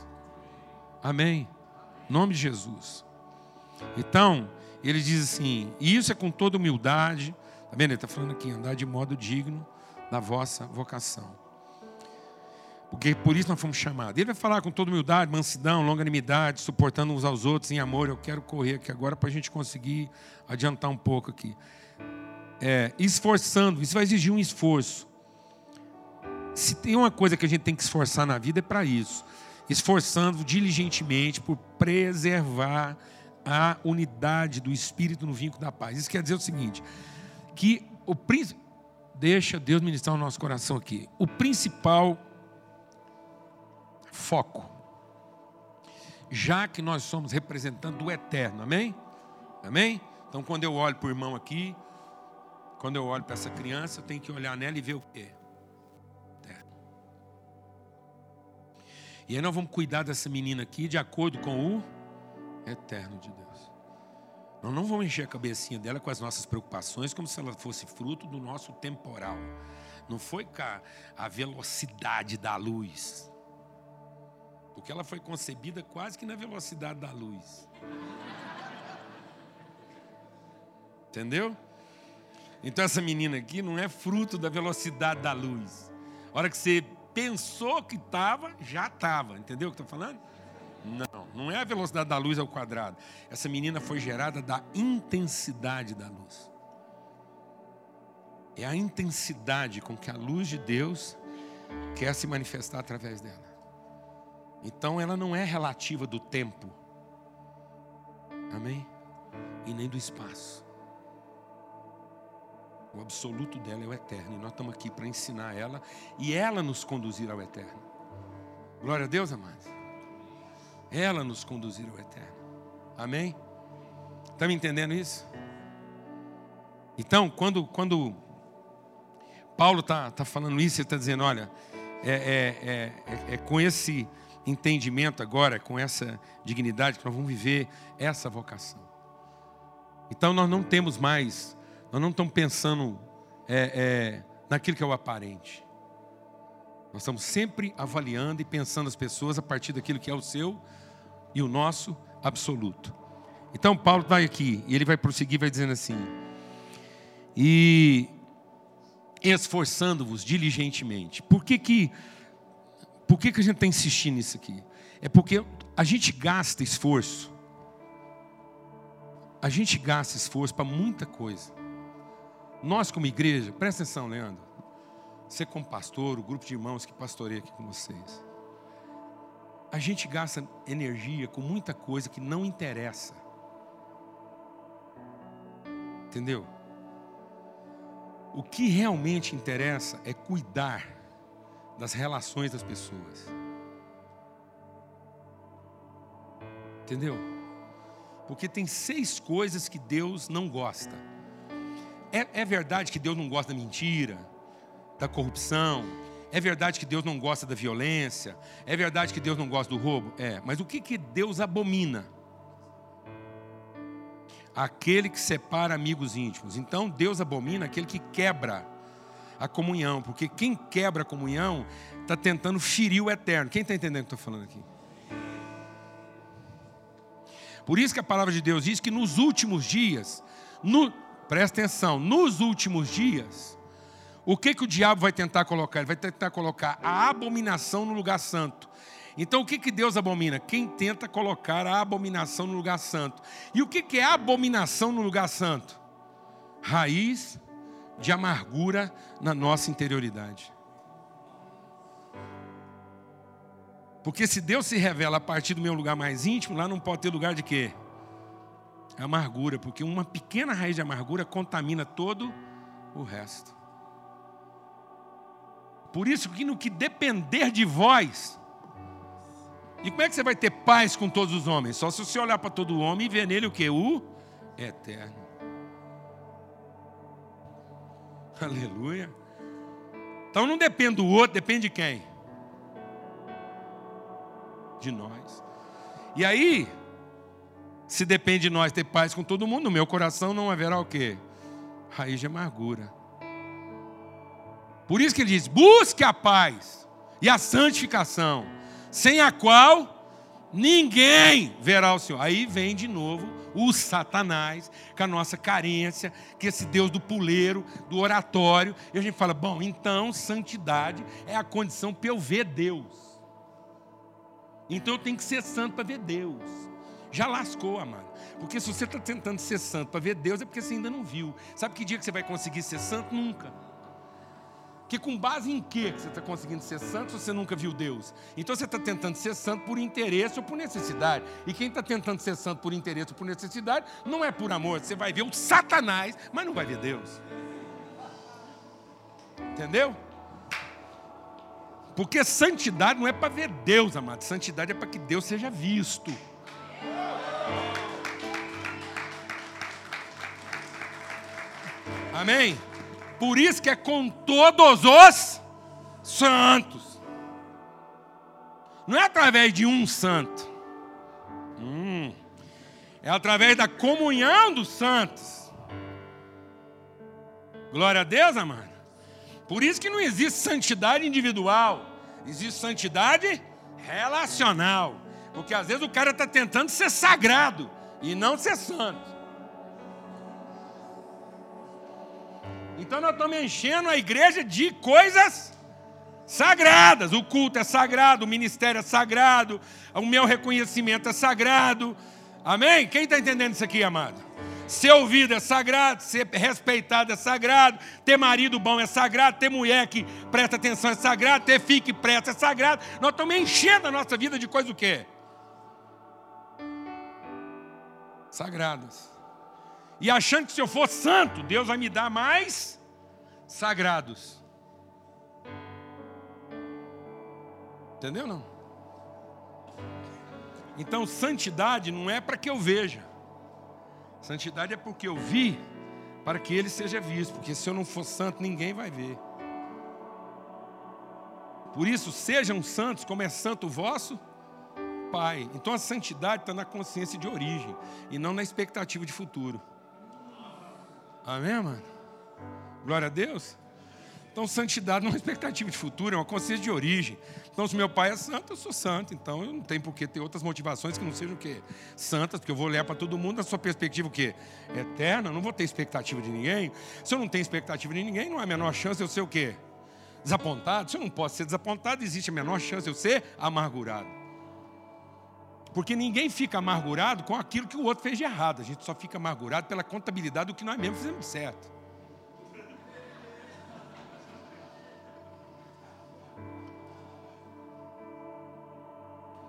Amém. Nome de Jesus. Então, ele diz assim: e isso é com toda humildade. Está vendo? Ele está falando aqui, andar de modo digno da vossa vocação. Porque por isso nós fomos chamados. Ele vai falar com toda humildade, mansidão, longanimidade, suportando uns aos outros em amor. Eu quero correr aqui agora para a gente conseguir adiantar um pouco aqui. É, esforçando, isso vai exigir um esforço. Se tem uma coisa que a gente tem que esforçar na vida é para isso. Esforçando diligentemente por preservar a unidade do Espírito no vínculo da paz. Isso quer dizer o seguinte: que o príncipe. Deixa Deus ministrar o nosso coração aqui. O principal foco. Já que nós somos representantes do eterno, amém? Amém? Então, quando eu olho para o irmão aqui, quando eu olho para essa criança, eu tenho que olhar nela e ver o que E aí nós vamos cuidar dessa menina aqui de acordo com o eterno de Deus. Nós não vamos encher a cabecinha dela com as nossas preocupações como se ela fosse fruto do nosso temporal. Não foi com a velocidade da luz. Porque ela foi concebida quase que na velocidade da luz. Entendeu? Então essa menina aqui não é fruto da velocidade da luz. A hora que você pensou que estava, já estava. Entendeu o que estou falando? Não, não é a velocidade da luz ao quadrado. Essa menina foi gerada da intensidade da luz. É a intensidade com que a luz de Deus quer se manifestar através dela. Então ela não é relativa do tempo. Amém? E nem do espaço. O absoluto dela é o eterno. E nós estamos aqui para ensinar ela e ela nos conduzir ao eterno. Glória a Deus, amados. Ela nos conduzir ao eterno. Amém? Está me entendendo isso? Então, quando, quando Paulo está tá falando isso, ele está dizendo: olha, é, é, é, é com esse entendimento agora, com essa dignidade, que nós vamos viver essa vocação. Então nós não temos mais, nós não estamos pensando é, é, naquilo que é o aparente. Nós estamos sempre avaliando e pensando as pessoas a partir daquilo que é o seu e o nosso absoluto. Então Paulo está aqui e ele vai prosseguir, vai dizendo assim: e esforçando-vos diligentemente. Por que que por que, que a gente está insistindo nisso aqui? É porque a gente gasta esforço. A gente gasta esforço para muita coisa. Nós, como igreja, presta atenção, Leandro. Você, como pastor, o grupo de irmãos que pastoreia aqui com vocês. A gente gasta energia com muita coisa que não interessa. Entendeu? O que realmente interessa é cuidar das relações das pessoas. Entendeu? Porque tem seis coisas que Deus não gosta. É, é verdade que Deus não gosta da mentira, da corrupção. É verdade que Deus não gosta da violência. É verdade que Deus não gosta do roubo. É, mas o que, que Deus abomina? Aquele que separa amigos íntimos. Então Deus abomina aquele que quebra a comunhão, porque quem quebra a comunhão está tentando ferir o eterno. Quem está entendendo o que eu estou falando aqui? Por isso que a palavra de Deus diz que nos últimos dias, no, presta atenção, nos últimos dias, o que, que o diabo vai tentar colocar? Ele vai tentar colocar a abominação no lugar santo. Então o que, que Deus abomina? Quem tenta colocar a abominação no lugar santo. E o que, que é abominação no lugar santo? Raiz de amargura na nossa interioridade. Porque se Deus se revela a partir do meu lugar mais íntimo, lá não pode ter lugar de quê? Amargura, porque uma pequena raiz de amargura contamina todo o resto. Por isso que no que depender de vós, e como é que você vai ter paz com todos os homens? Só se você olhar para todo homem e ver nele o que? O eterno. Aleluia. Então não depende do outro, depende de quem? de nós. E aí, se depende de nós ter paz com todo mundo, no meu coração não haverá o quê? Raiz de amargura. Por isso que ele diz: busque a paz e a santificação, sem a qual ninguém verá o Senhor. Aí vem de novo o Satanás, com a nossa carência, que esse Deus do puleiro, do oratório. E a gente fala: bom, então santidade é a condição para eu ver Deus. Então eu tenho que ser santo para ver Deus. Já lascou, amado. Porque se você está tentando ser santo para ver Deus, é porque você ainda não viu. Sabe que dia que você vai conseguir ser santo? Nunca. Que com base em que você está conseguindo ser santo se você nunca viu Deus? Então você está tentando ser santo por interesse ou por necessidade. E quem está tentando ser santo por interesse ou por necessidade, não é por amor. Você vai ver o Satanás, mas não vai ver Deus. Entendeu? Porque santidade não é para ver Deus, amado. Santidade é para que Deus seja visto. Amém? Por isso que é com todos os santos. Não é através de um santo. Hum, é através da comunhão dos santos. Glória a Deus, amado. Por isso que não existe santidade individual, existe santidade relacional. Porque às vezes o cara está tentando ser sagrado e não ser santo. Então nós estamos enchendo a igreja de coisas sagradas. O culto é sagrado, o ministério é sagrado, o meu reconhecimento é sagrado. Amém? Quem está entendendo isso aqui, amado? Ser ouvido é sagrado, ser respeitado é sagrado, ter marido bom é sagrado, ter mulher que presta atenção é sagrado, ter filho que presta é sagrado. Nós estamos enchendo a nossa vida de coisa o quê? Sagradas. E achando que se eu for santo, Deus vai me dar mais sagrados. Entendeu não? Então, santidade não é para que eu veja. Santidade é porque eu vi para que ele seja visto, porque se eu não for santo, ninguém vai ver. Por isso, sejam santos, como é santo o vosso Pai. Então a santidade está na consciência de origem e não na expectativa de futuro. Amém, mano? Glória a Deus. Então, santidade não é uma expectativa de futuro, é uma consciência de origem. Então, se meu pai é santo, eu sou santo. Então, eu não tenho por que ter outras motivações que não sejam o quê? Santas, porque eu vou olhar para todo mundo na sua perspectiva o quê? Eterna, eu não vou ter expectativa de ninguém. Se eu não tenho expectativa de ninguém, não há a menor chance de eu ser o quê? Desapontado. Se eu não posso ser desapontado, existe a menor chance de eu ser amargurado. Porque ninguém fica amargurado com aquilo que o outro fez de errado. A gente só fica amargurado pela contabilidade do que nós mesmos fizemos certo.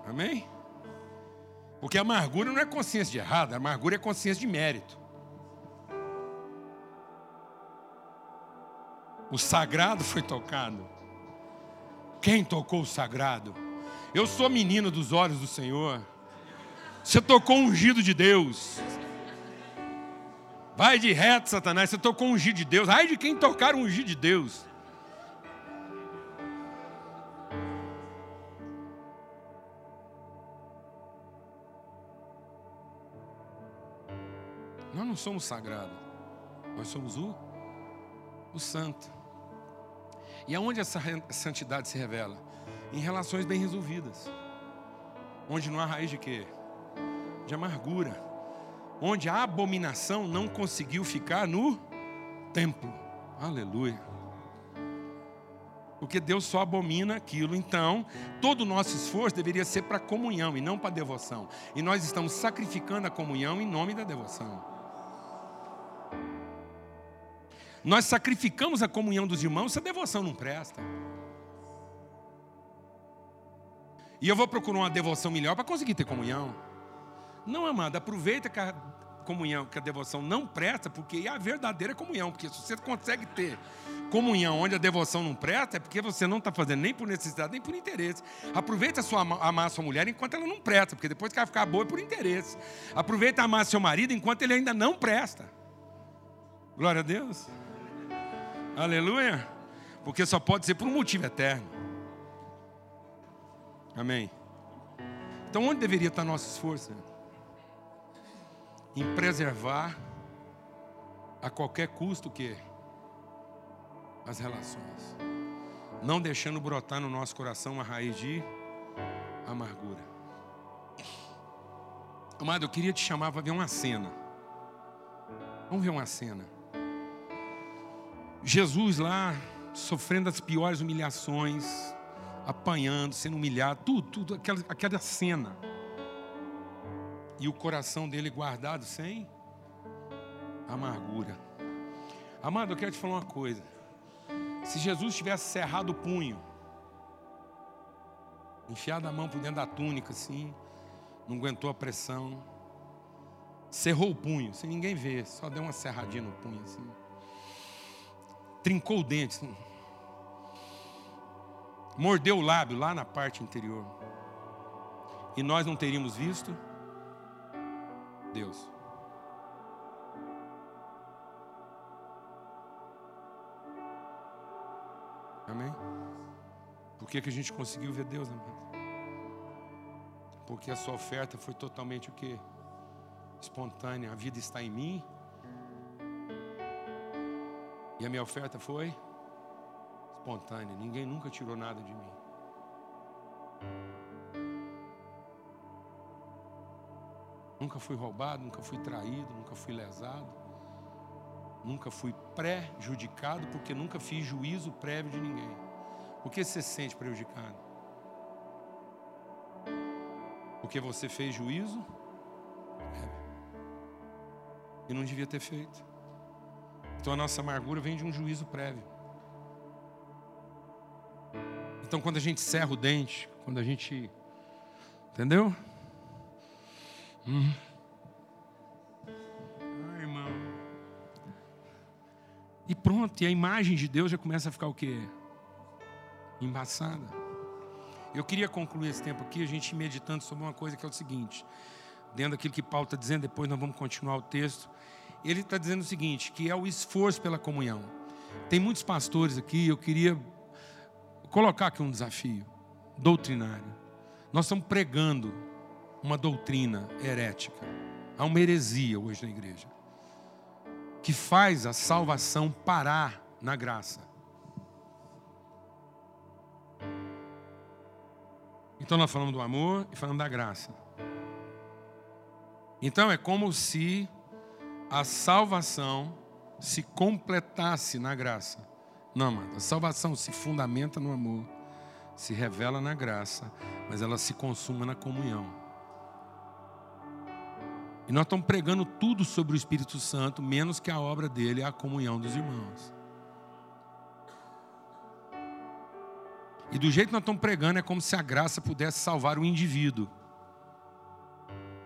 Amém? Porque a amargura não é consciência de errado, a amargura é consciência de mérito. O sagrado foi tocado. Quem tocou o sagrado? Eu sou menino dos olhos do Senhor. Você tocou um ungido de Deus. Vai de reto, Satanás. Você tocou um ungido de Deus. Ai de quem tocar um ungido de Deus. Nós não somos sagrados. Nós somos o, o santo. E aonde essa santidade se revela? Em relações bem resolvidas. Onde não há raiz de quê? De amargura. Onde a abominação não conseguiu ficar no templo. Aleluia. Porque Deus só abomina aquilo. Então, todo o nosso esforço deveria ser para comunhão e não para devoção. E nós estamos sacrificando a comunhão em nome da devoção. Nós sacrificamos a comunhão dos irmãos se a devoção não presta. E eu vou procurar uma devoção melhor para conseguir ter comunhão. Não, amado, aproveita que a comunhão, que a devoção não presta, porque é a verdadeira comunhão. Porque se você consegue ter comunhão onde a devoção não presta, é porque você não está fazendo nem por necessidade, nem por interesse. Aproveita a sua, amar a sua mulher enquanto ela não presta, porque depois que ela ficar boa é por interesse. Aproveita a amar seu marido enquanto ele ainda não presta. Glória a Deus. Aleluia. Porque só pode ser por um motivo eterno. Amém. Então, onde deveria estar nosso esforço? Em preservar a qualquer custo que as relações, não deixando brotar no nosso coração uma raiz de amargura. Amado, eu queria te chamar para ver uma cena. Vamos ver uma cena. Jesus lá, sofrendo as piores humilhações, apanhando, sendo humilhado, tudo, tudo, aquela, aquela cena. E o coração dele guardado sem amargura. Amado, eu quero te falar uma coisa. Se Jesus tivesse cerrado o punho, enfiado a mão por dentro da túnica, assim, não aguentou a pressão, cerrou o punho, sem ninguém ver, só deu uma serradinha no punho, assim trincou o dente, mordeu o lábio lá na parte interior. E nós não teríamos visto Deus. Amém? Por que, que a gente conseguiu ver Deus, amado? Porque a sua oferta foi totalmente o que? Espontânea. A vida está em mim e a minha oferta foi espontânea. Ninguém nunca tirou nada de mim. Nunca fui roubado, nunca fui traído, nunca fui lesado. Nunca fui prejudicado, porque nunca fiz juízo prévio de ninguém. Por que você se sente prejudicado? Porque você fez juízo prévio. E não devia ter feito. Então a nossa amargura vem de um juízo prévio. Então quando a gente serra o dente, quando a gente. Entendeu? Hum. Irmão. E pronto, e a imagem de Deus já começa a ficar o quê? Embaçada. Eu queria concluir esse tempo aqui, a gente meditando sobre uma coisa que é o seguinte. Dentro daquilo que Paulo está dizendo, depois nós vamos continuar o texto ele está dizendo o seguinte: que é o esforço pela comunhão. Tem muitos pastores aqui, eu queria colocar aqui um desafio doutrinário. Nós estamos pregando uma doutrina herética. Há uma heresia hoje na igreja que faz a salvação parar na graça. Então nós falamos do amor e falamos da graça. Então é como se a salvação se completasse na graça. Não, amado, a salvação se fundamenta no amor, se revela na graça, mas ela se consuma na comunhão. E nós estamos pregando tudo sobre o Espírito Santo, menos que a obra dele é a comunhão dos irmãos. E do jeito que nós estamos pregando, é como se a graça pudesse salvar o indivíduo.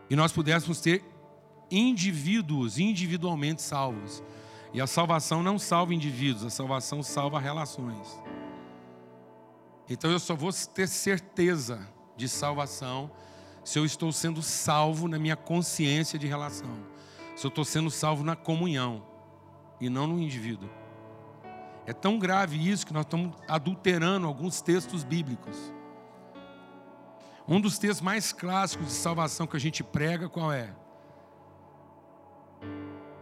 E nós pudéssemos ter indivíduos individualmente salvos. E a salvação não salva indivíduos, a salvação salva relações. Então eu só vou ter certeza de salvação se eu estou sendo salvo na minha consciência de relação, se eu estou sendo salvo na comunhão e não no indivíduo. É tão grave isso que nós estamos adulterando alguns textos bíblicos. Um dos textos mais clássicos de salvação que a gente prega, qual é?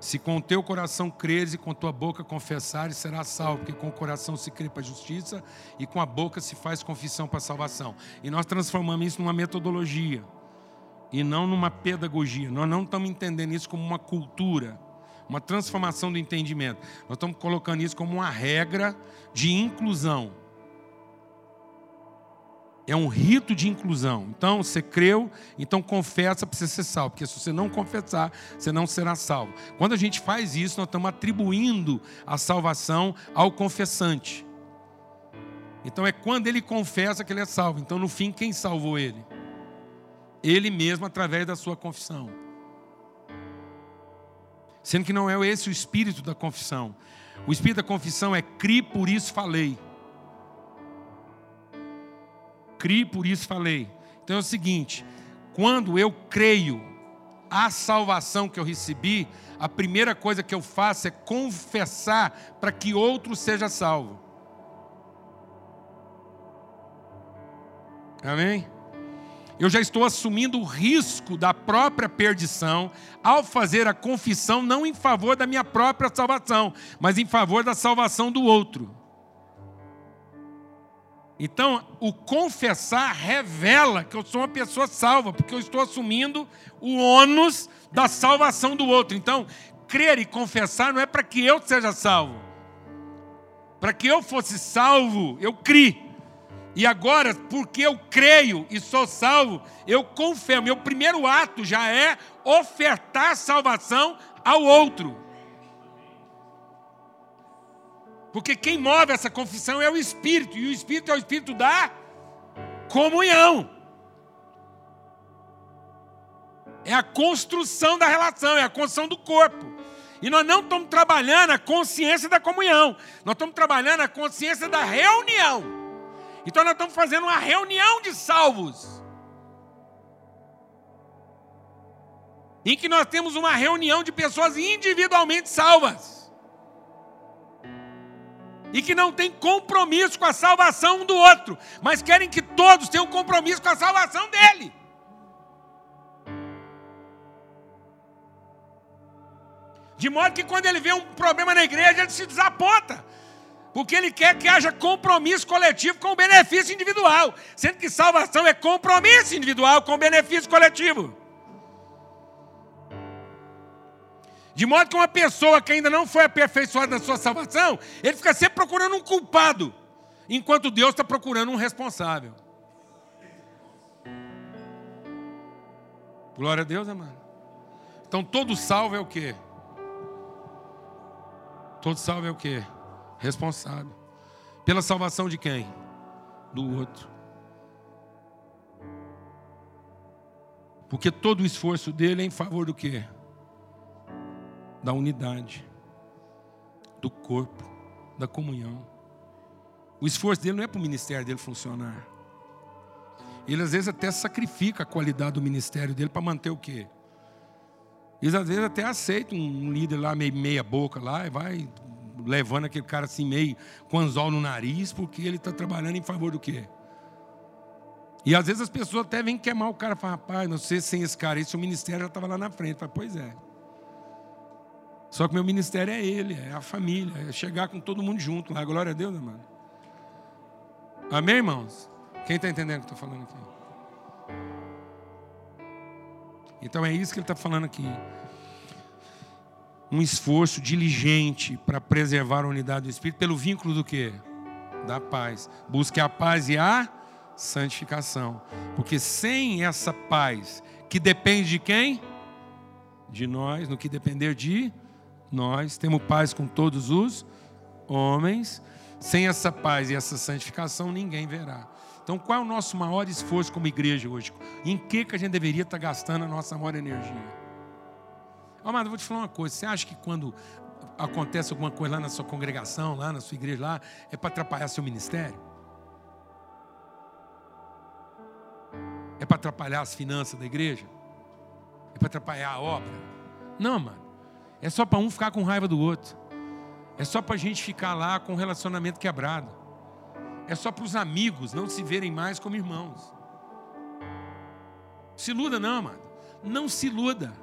Se com o teu coração creres e com tua boca confessares, será salvo, porque com o coração se crê para a justiça e com a boca se faz confissão para a salvação. E nós transformamos isso numa metodologia e não numa pedagogia. Nós não estamos entendendo isso como uma cultura, uma transformação do entendimento. Nós estamos colocando isso como uma regra de inclusão. É um rito de inclusão. Então, você creu, então confessa para você ser salvo. Porque se você não confessar, você não será salvo. Quando a gente faz isso, nós estamos atribuindo a salvação ao confessante. Então, é quando ele confessa que ele é salvo. Então, no fim, quem salvou ele? Ele mesmo, através da sua confissão. Sendo que não é esse o espírito da confissão. O espírito da confissão é cri, por isso falei criei, por isso falei. Então é o seguinte: quando eu creio a salvação que eu recebi, a primeira coisa que eu faço é confessar para que outro seja salvo. Amém? Eu já estou assumindo o risco da própria perdição ao fazer a confissão, não em favor da minha própria salvação, mas em favor da salvação do outro. Então, o confessar revela que eu sou uma pessoa salva, porque eu estou assumindo o ônus da salvação do outro. Então, crer e confessar não é para que eu seja salvo. Para que eu fosse salvo, eu criei. E agora, porque eu creio e sou salvo, eu confirmo. Meu primeiro ato já é ofertar salvação ao outro. Porque quem move essa confissão é o Espírito, e o Espírito é o Espírito da comunhão. É a construção da relação, é a construção do corpo. E nós não estamos trabalhando a consciência da comunhão, nós estamos trabalhando a consciência da reunião. Então nós estamos fazendo uma reunião de salvos. Em que nós temos uma reunião de pessoas individualmente salvas e que não têm compromisso com a salvação um do outro, mas querem que todos tenham compromisso com a salvação dele. De modo que quando ele vê um problema na igreja, ele se desaponta. Porque ele quer que haja compromisso coletivo com benefício individual. Sendo que salvação é compromisso individual com benefício coletivo. De modo que uma pessoa que ainda não foi aperfeiçoada na sua salvação, ele fica sempre procurando um culpado, enquanto Deus está procurando um responsável. Glória a Deus, amado. Então todo salvo é o quê? Todo salvo é o quê? Responsável. Pela salvação de quem? Do outro. Porque todo o esforço dele é em favor do quê? Da unidade, do corpo, da comunhão. O esforço dele não é para o ministério dele funcionar. Ele às vezes até sacrifica a qualidade do ministério dele para manter o quê? Eles às vezes até aceitam um líder lá meio meia boca lá e vai levando aquele cara assim meio com anzol no nariz porque ele está trabalhando em favor do quê? E às vezes as pessoas até vêm queimar o cara e falam, rapaz, não sei sem esse cara, esse o ministério já estava lá na frente. Falo, pois é. Só que meu ministério é ele, é a família, é chegar com todo mundo junto lá. Glória a Deus, amado. Amém, irmãos? Quem está entendendo o que eu estou falando aqui? Então é isso que ele está falando aqui. Um esforço diligente para preservar a unidade do Espírito pelo vínculo do quê? Da paz. Busque a paz e a santificação. Porque sem essa paz, que depende de quem? De nós, no que depender de nós temos paz com todos os homens. Sem essa paz e essa santificação, ninguém verá. Então, qual é o nosso maior esforço como igreja hoje? Em que, que a gente deveria estar gastando a nossa maior energia? Amado, vou te falar uma coisa. Você acha que quando acontece alguma coisa lá na sua congregação, lá na sua igreja, lá, é para atrapalhar seu ministério? É para atrapalhar as finanças da igreja? É para atrapalhar a obra? Não, mano. É só para um ficar com raiva do outro. É só para a gente ficar lá com o relacionamento quebrado. É só para os amigos não se verem mais como irmãos. Se iluda, não, mano. Não se iluda.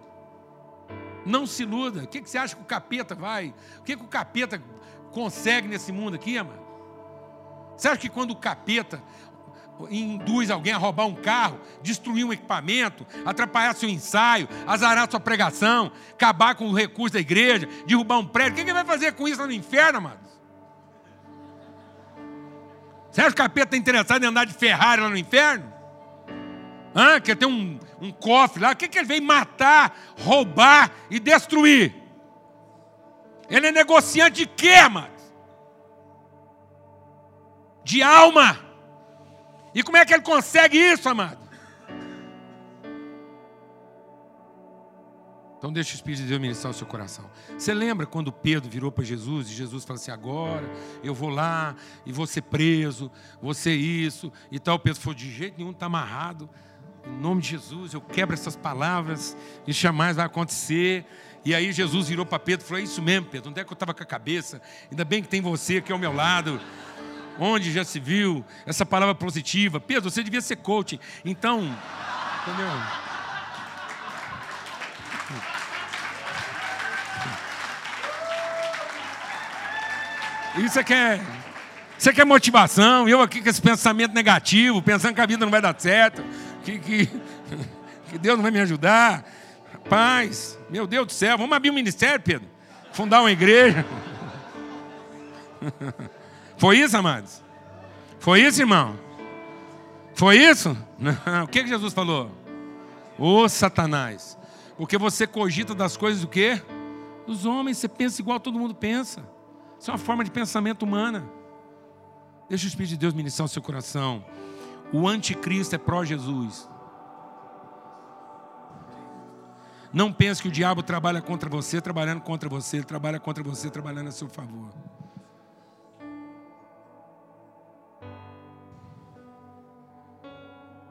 Não se iluda. O que, que você acha que o capeta vai? O que, que o capeta consegue nesse mundo aqui, mano? Você acha que quando o capeta induz alguém a roubar um carro, destruir um equipamento, atrapalhar seu ensaio, azarar sua pregação, acabar com o recurso da igreja, derrubar um prédio, o que ele vai fazer com isso lá no inferno, amados? Você acha que o capeta está interessado em andar de Ferrari lá no inferno? Hã? Quer ter um, um cofre lá? O que, que ele vem matar, roubar e destruir? Ele é negociante de quê, amados? De alma. E como é que ele consegue isso, amado? Então deixa o Espírito de Deus ministrar o seu coração. Você lembra quando Pedro virou para Jesus e Jesus falou assim: agora eu vou lá e vou ser preso, vou ser isso e tal. Pedro falou: de jeito nenhum está amarrado. Em nome de Jesus, eu quebro essas palavras, isso jamais vai acontecer. E aí Jesus virou para Pedro e falou: é isso mesmo, Pedro, onde é que eu estava com a cabeça? Ainda bem que tem você aqui ao meu lado. Onde já se viu essa palavra positiva? Pedro, você devia ser coach. Então, entendeu? Isso é que é, isso é que é motivação. Eu aqui com esse pensamento negativo, pensando que a vida não vai dar certo, que, que, que Deus não vai me ajudar. Rapaz, meu Deus do céu, vamos abrir um ministério, Pedro. Fundar uma igreja. Foi isso, amados? Foi isso, irmão? Foi isso? Não. O que, que Jesus falou? Ô Satanás, porque você cogita das coisas do quê? Dos homens, você pensa igual todo mundo pensa. Isso é uma forma de pensamento humana. Deixa o Espírito de Deus ministrar o seu coração. O anticristo é pró-Jesus. Não pense que o diabo trabalha contra você, trabalhando contra você, ele trabalha contra você, trabalhando a seu favor.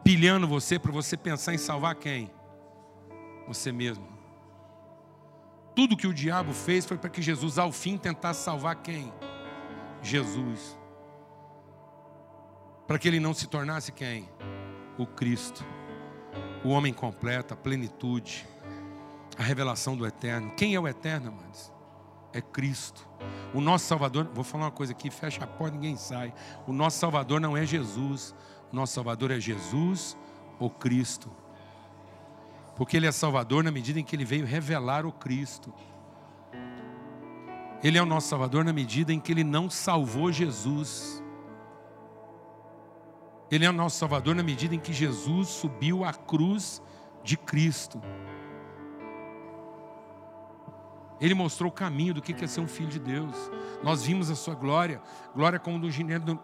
Pilhando você para você pensar em salvar quem? Você mesmo. Tudo que o diabo fez foi para que Jesus, ao fim, tentasse salvar quem? Jesus. Para que ele não se tornasse quem? O Cristo. O homem completo, a plenitude, a revelação do eterno. Quem é o eterno, amados? É Cristo. O nosso Salvador, vou falar uma coisa aqui, fecha a porta, ninguém sai. O nosso Salvador não é Jesus. Nosso Salvador é Jesus, o Cristo. Porque Ele é Salvador na medida em que Ele veio revelar o Cristo. Ele é o nosso Salvador na medida em que Ele não salvou Jesus. Ele é o nosso Salvador na medida em que Jesus subiu à cruz de Cristo. Ele mostrou o caminho do que é ser um filho de Deus. Nós vimos a sua glória, glória como do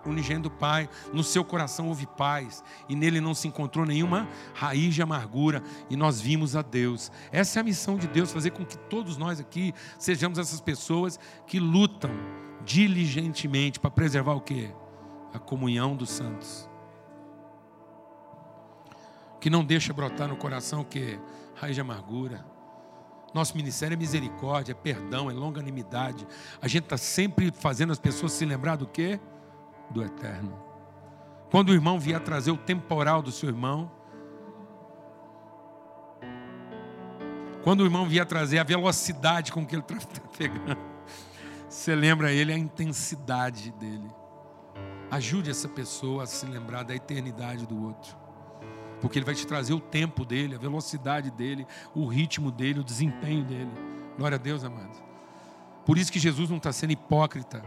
unigênito do Pai. No seu coração houve paz, e nele não se encontrou nenhuma raiz de amargura, e nós vimos a Deus. Essa é a missão de Deus, fazer com que todos nós aqui sejamos essas pessoas que lutam diligentemente para preservar o que? A comunhão dos santos. Que não deixa brotar no coração o que? Raiz de amargura nosso ministério é misericórdia, é perdão, é longanimidade. A gente está sempre fazendo as pessoas se lembrar do quê? Do eterno. Quando o irmão vier trazer o temporal do seu irmão, quando o irmão vier trazer a velocidade com que ele está pegando, você lembra ele a intensidade dele. Ajude essa pessoa a se lembrar da eternidade do outro porque Ele vai te trazer o tempo dele, a velocidade dele, o ritmo dele, o desempenho dele. Glória a Deus, amados. Por isso que Jesus não está sendo hipócrita.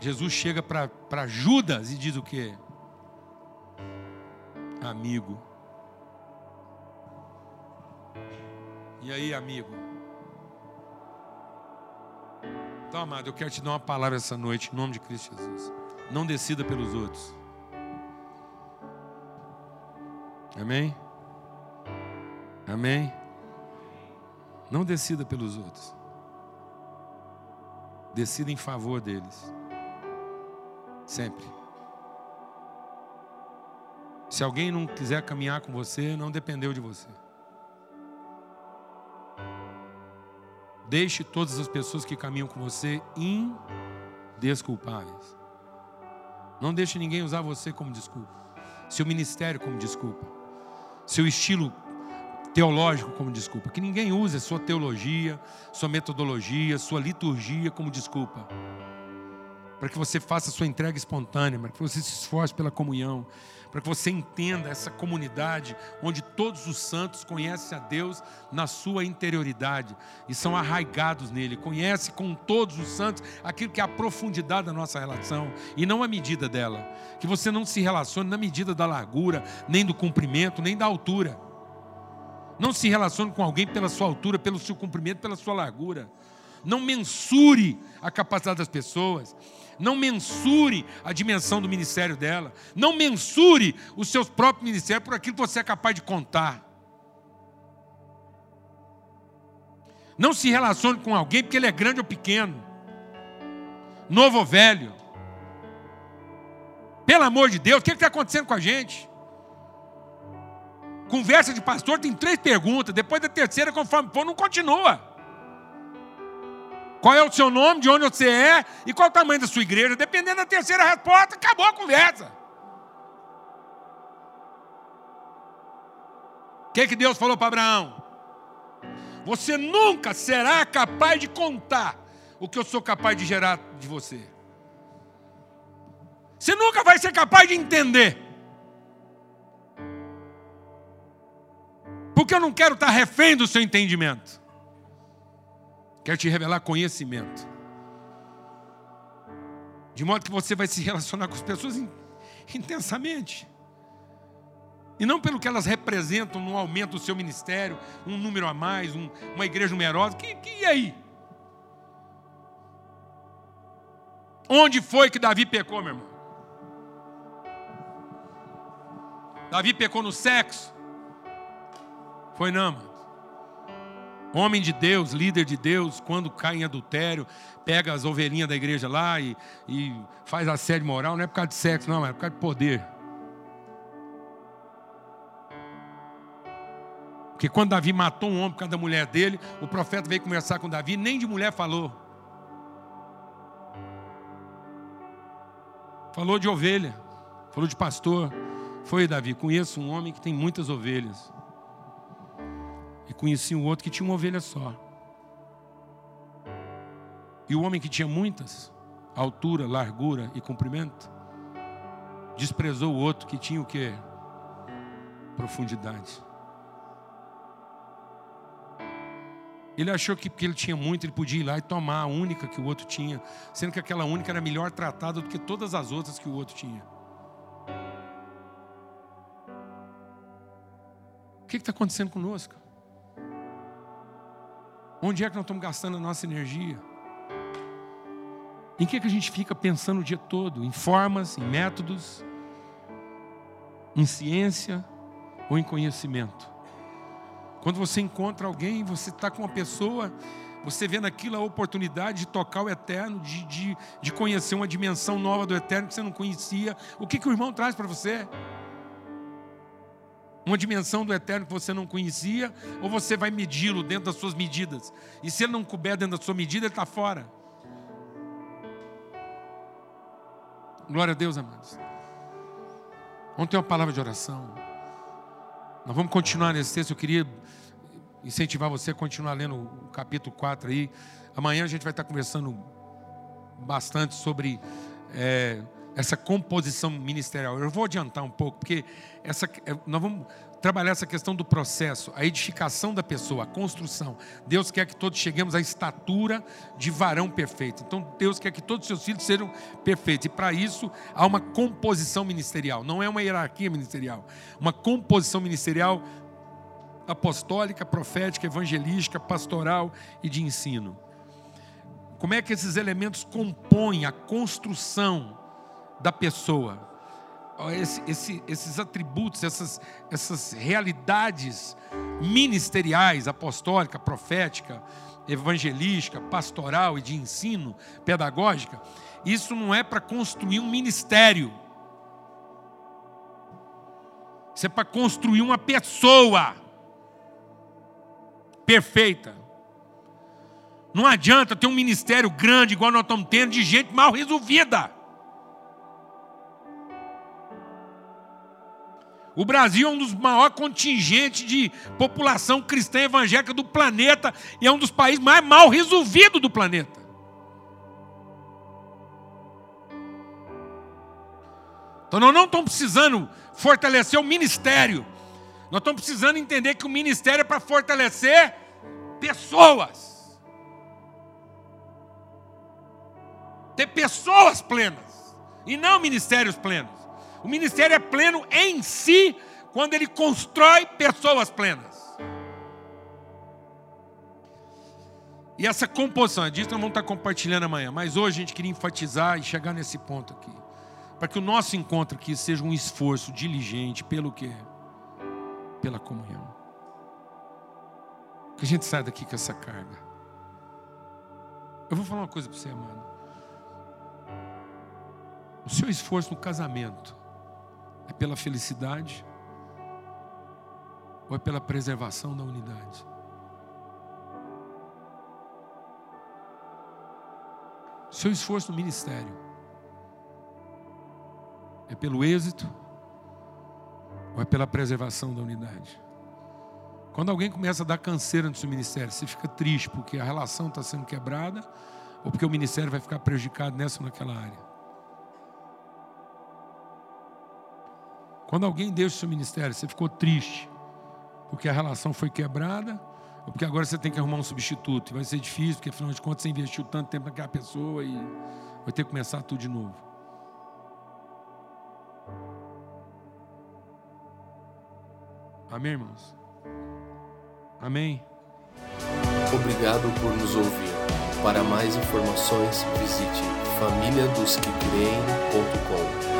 Jesus chega para Judas e diz o quê? Amigo. E aí, amigo? Então, amado, eu quero te dar uma palavra essa noite, em nome de Cristo Jesus. Não decida pelos outros. Amém? Amém? Não decida pelos outros. Decida em favor deles. Sempre. Se alguém não quiser caminhar com você, não dependeu de você. Deixe todas as pessoas que caminham com você indesculpáveis. Não deixe ninguém usar você como desculpa. Seu ministério como desculpa. Seu estilo teológico como desculpa. Que ninguém use a sua teologia, sua metodologia, sua liturgia como desculpa para que você faça a sua entrega espontânea, para que você se esforce pela comunhão, para que você entenda essa comunidade onde todos os santos conhecem a Deus na sua interioridade e são arraigados nele, conhece com todos os santos aquilo que é a profundidade da nossa relação e não a medida dela. Que você não se relacione na medida da largura, nem do comprimento, nem da altura. Não se relacione com alguém pela sua altura, pelo seu comprimento, pela sua largura. Não mensure a capacidade das pessoas. Não mensure a dimensão do ministério dela. Não mensure os seus próprios ministérios por aquilo que você é capaz de contar. Não se relacione com alguém porque ele é grande ou pequeno, novo ou velho. Pelo amor de Deus, o que está acontecendo com a gente? Conversa de pastor tem três perguntas, depois da terceira, conforme for, não continua. Qual é o seu nome, de onde você é e qual o tamanho da sua igreja. Dependendo da terceira resposta, acabou a conversa. O que, que Deus falou para Abraão? Você nunca será capaz de contar o que eu sou capaz de gerar de você. Você nunca vai ser capaz de entender. Porque eu não quero estar refém do seu entendimento. Quero te revelar conhecimento. De modo que você vai se relacionar com as pessoas intensamente. E não pelo que elas representam no aumento do seu ministério, um número a mais, um, uma igreja numerosa. Que, que e aí? Onde foi que Davi pecou, meu irmão? Davi pecou no sexo? Foi não, mano. Homem de Deus, líder de Deus, quando cai em adultério, pega as ovelhinhas da igreja lá e, e faz assédio moral, não é por causa de sexo, não, é por causa de poder. Porque quando Davi matou um homem por causa da mulher dele, o profeta veio conversar com Davi, nem de mulher falou. Falou de ovelha, falou de pastor. Foi, Davi, conheço um homem que tem muitas ovelhas. E conheci um outro que tinha uma ovelha só. E o homem que tinha muitas, altura, largura e comprimento, desprezou o outro que tinha o que? Profundidade. Ele achou que porque ele tinha muito, ele podia ir lá e tomar a única que o outro tinha, sendo que aquela única era melhor tratada do que todas as outras que o outro tinha. O que está acontecendo conosco? Onde é que nós estamos gastando a nossa energia? Em que, que a gente fica pensando o dia todo? Em formas, em métodos, em ciência ou em conhecimento? Quando você encontra alguém, você está com uma pessoa, você vê naquilo a oportunidade de tocar o eterno, de, de, de conhecer uma dimensão nova do eterno que você não conhecia. O que, que o irmão traz para você? Uma dimensão do eterno que você não conhecia, ou você vai medi-lo dentro das suas medidas. E se ele não couber dentro da sua medida, ele está fora. Glória a Deus, amados. Vamos ter uma palavra de oração. Nós vamos continuar nesse texto. Eu queria incentivar você a continuar lendo o capítulo 4 aí. Amanhã a gente vai estar conversando bastante sobre. É, essa composição ministerial. Eu vou adiantar um pouco, porque essa, é, nós vamos trabalhar essa questão do processo, a edificação da pessoa, a construção. Deus quer que todos cheguemos à estatura de varão perfeito. Então, Deus quer que todos os seus filhos sejam perfeitos. E para isso, há uma composição ministerial. Não é uma hierarquia ministerial. Uma composição ministerial apostólica, profética, evangelística, pastoral e de ensino. Como é que esses elementos compõem a construção da pessoa. Esse, esse, esses atributos, essas, essas realidades ministeriais, apostólica, profética, evangelística, pastoral e de ensino, pedagógica, isso não é para construir um ministério. Isso é para construir uma pessoa perfeita. Não adianta ter um ministério grande, igual nós estamos tendo, de gente mal resolvida. O Brasil é um dos maiores contingentes de população cristã evangélica do planeta e é um dos países mais mal resolvidos do planeta. Então nós não estamos precisando fortalecer o ministério. Nós estamos precisando entender que o ministério é para fortalecer pessoas. Ter pessoas plenas e não ministérios plenos. O ministério é pleno em si quando ele constrói pessoas plenas. E essa composição, é disso nós vamos estar compartilhando amanhã, mas hoje a gente queria enfatizar e chegar nesse ponto aqui. Para que o nosso encontro aqui seja um esforço diligente pelo quê? Pela comunhão. Que a gente saia daqui com essa carga. Eu vou falar uma coisa para você, amado. O seu esforço no casamento é pela felicidade ou é pela preservação da unidade? Seu esforço no ministério é pelo êxito ou é pela preservação da unidade? Quando alguém começa a dar canseira no seu ministério, você fica triste porque a relação está sendo quebrada ou porque o ministério vai ficar prejudicado nessa ou naquela área? Quando alguém deixa o seu ministério, você ficou triste, porque a relação foi quebrada, ou porque agora você tem que arrumar um substituto. E vai ser difícil, porque afinal de contas você investiu tanto tempo naquela pessoa e vai ter que começar tudo de novo. Amém, irmãos? Amém? Obrigado por nos ouvir. Para mais informações, visite famíliadosquecreem.com.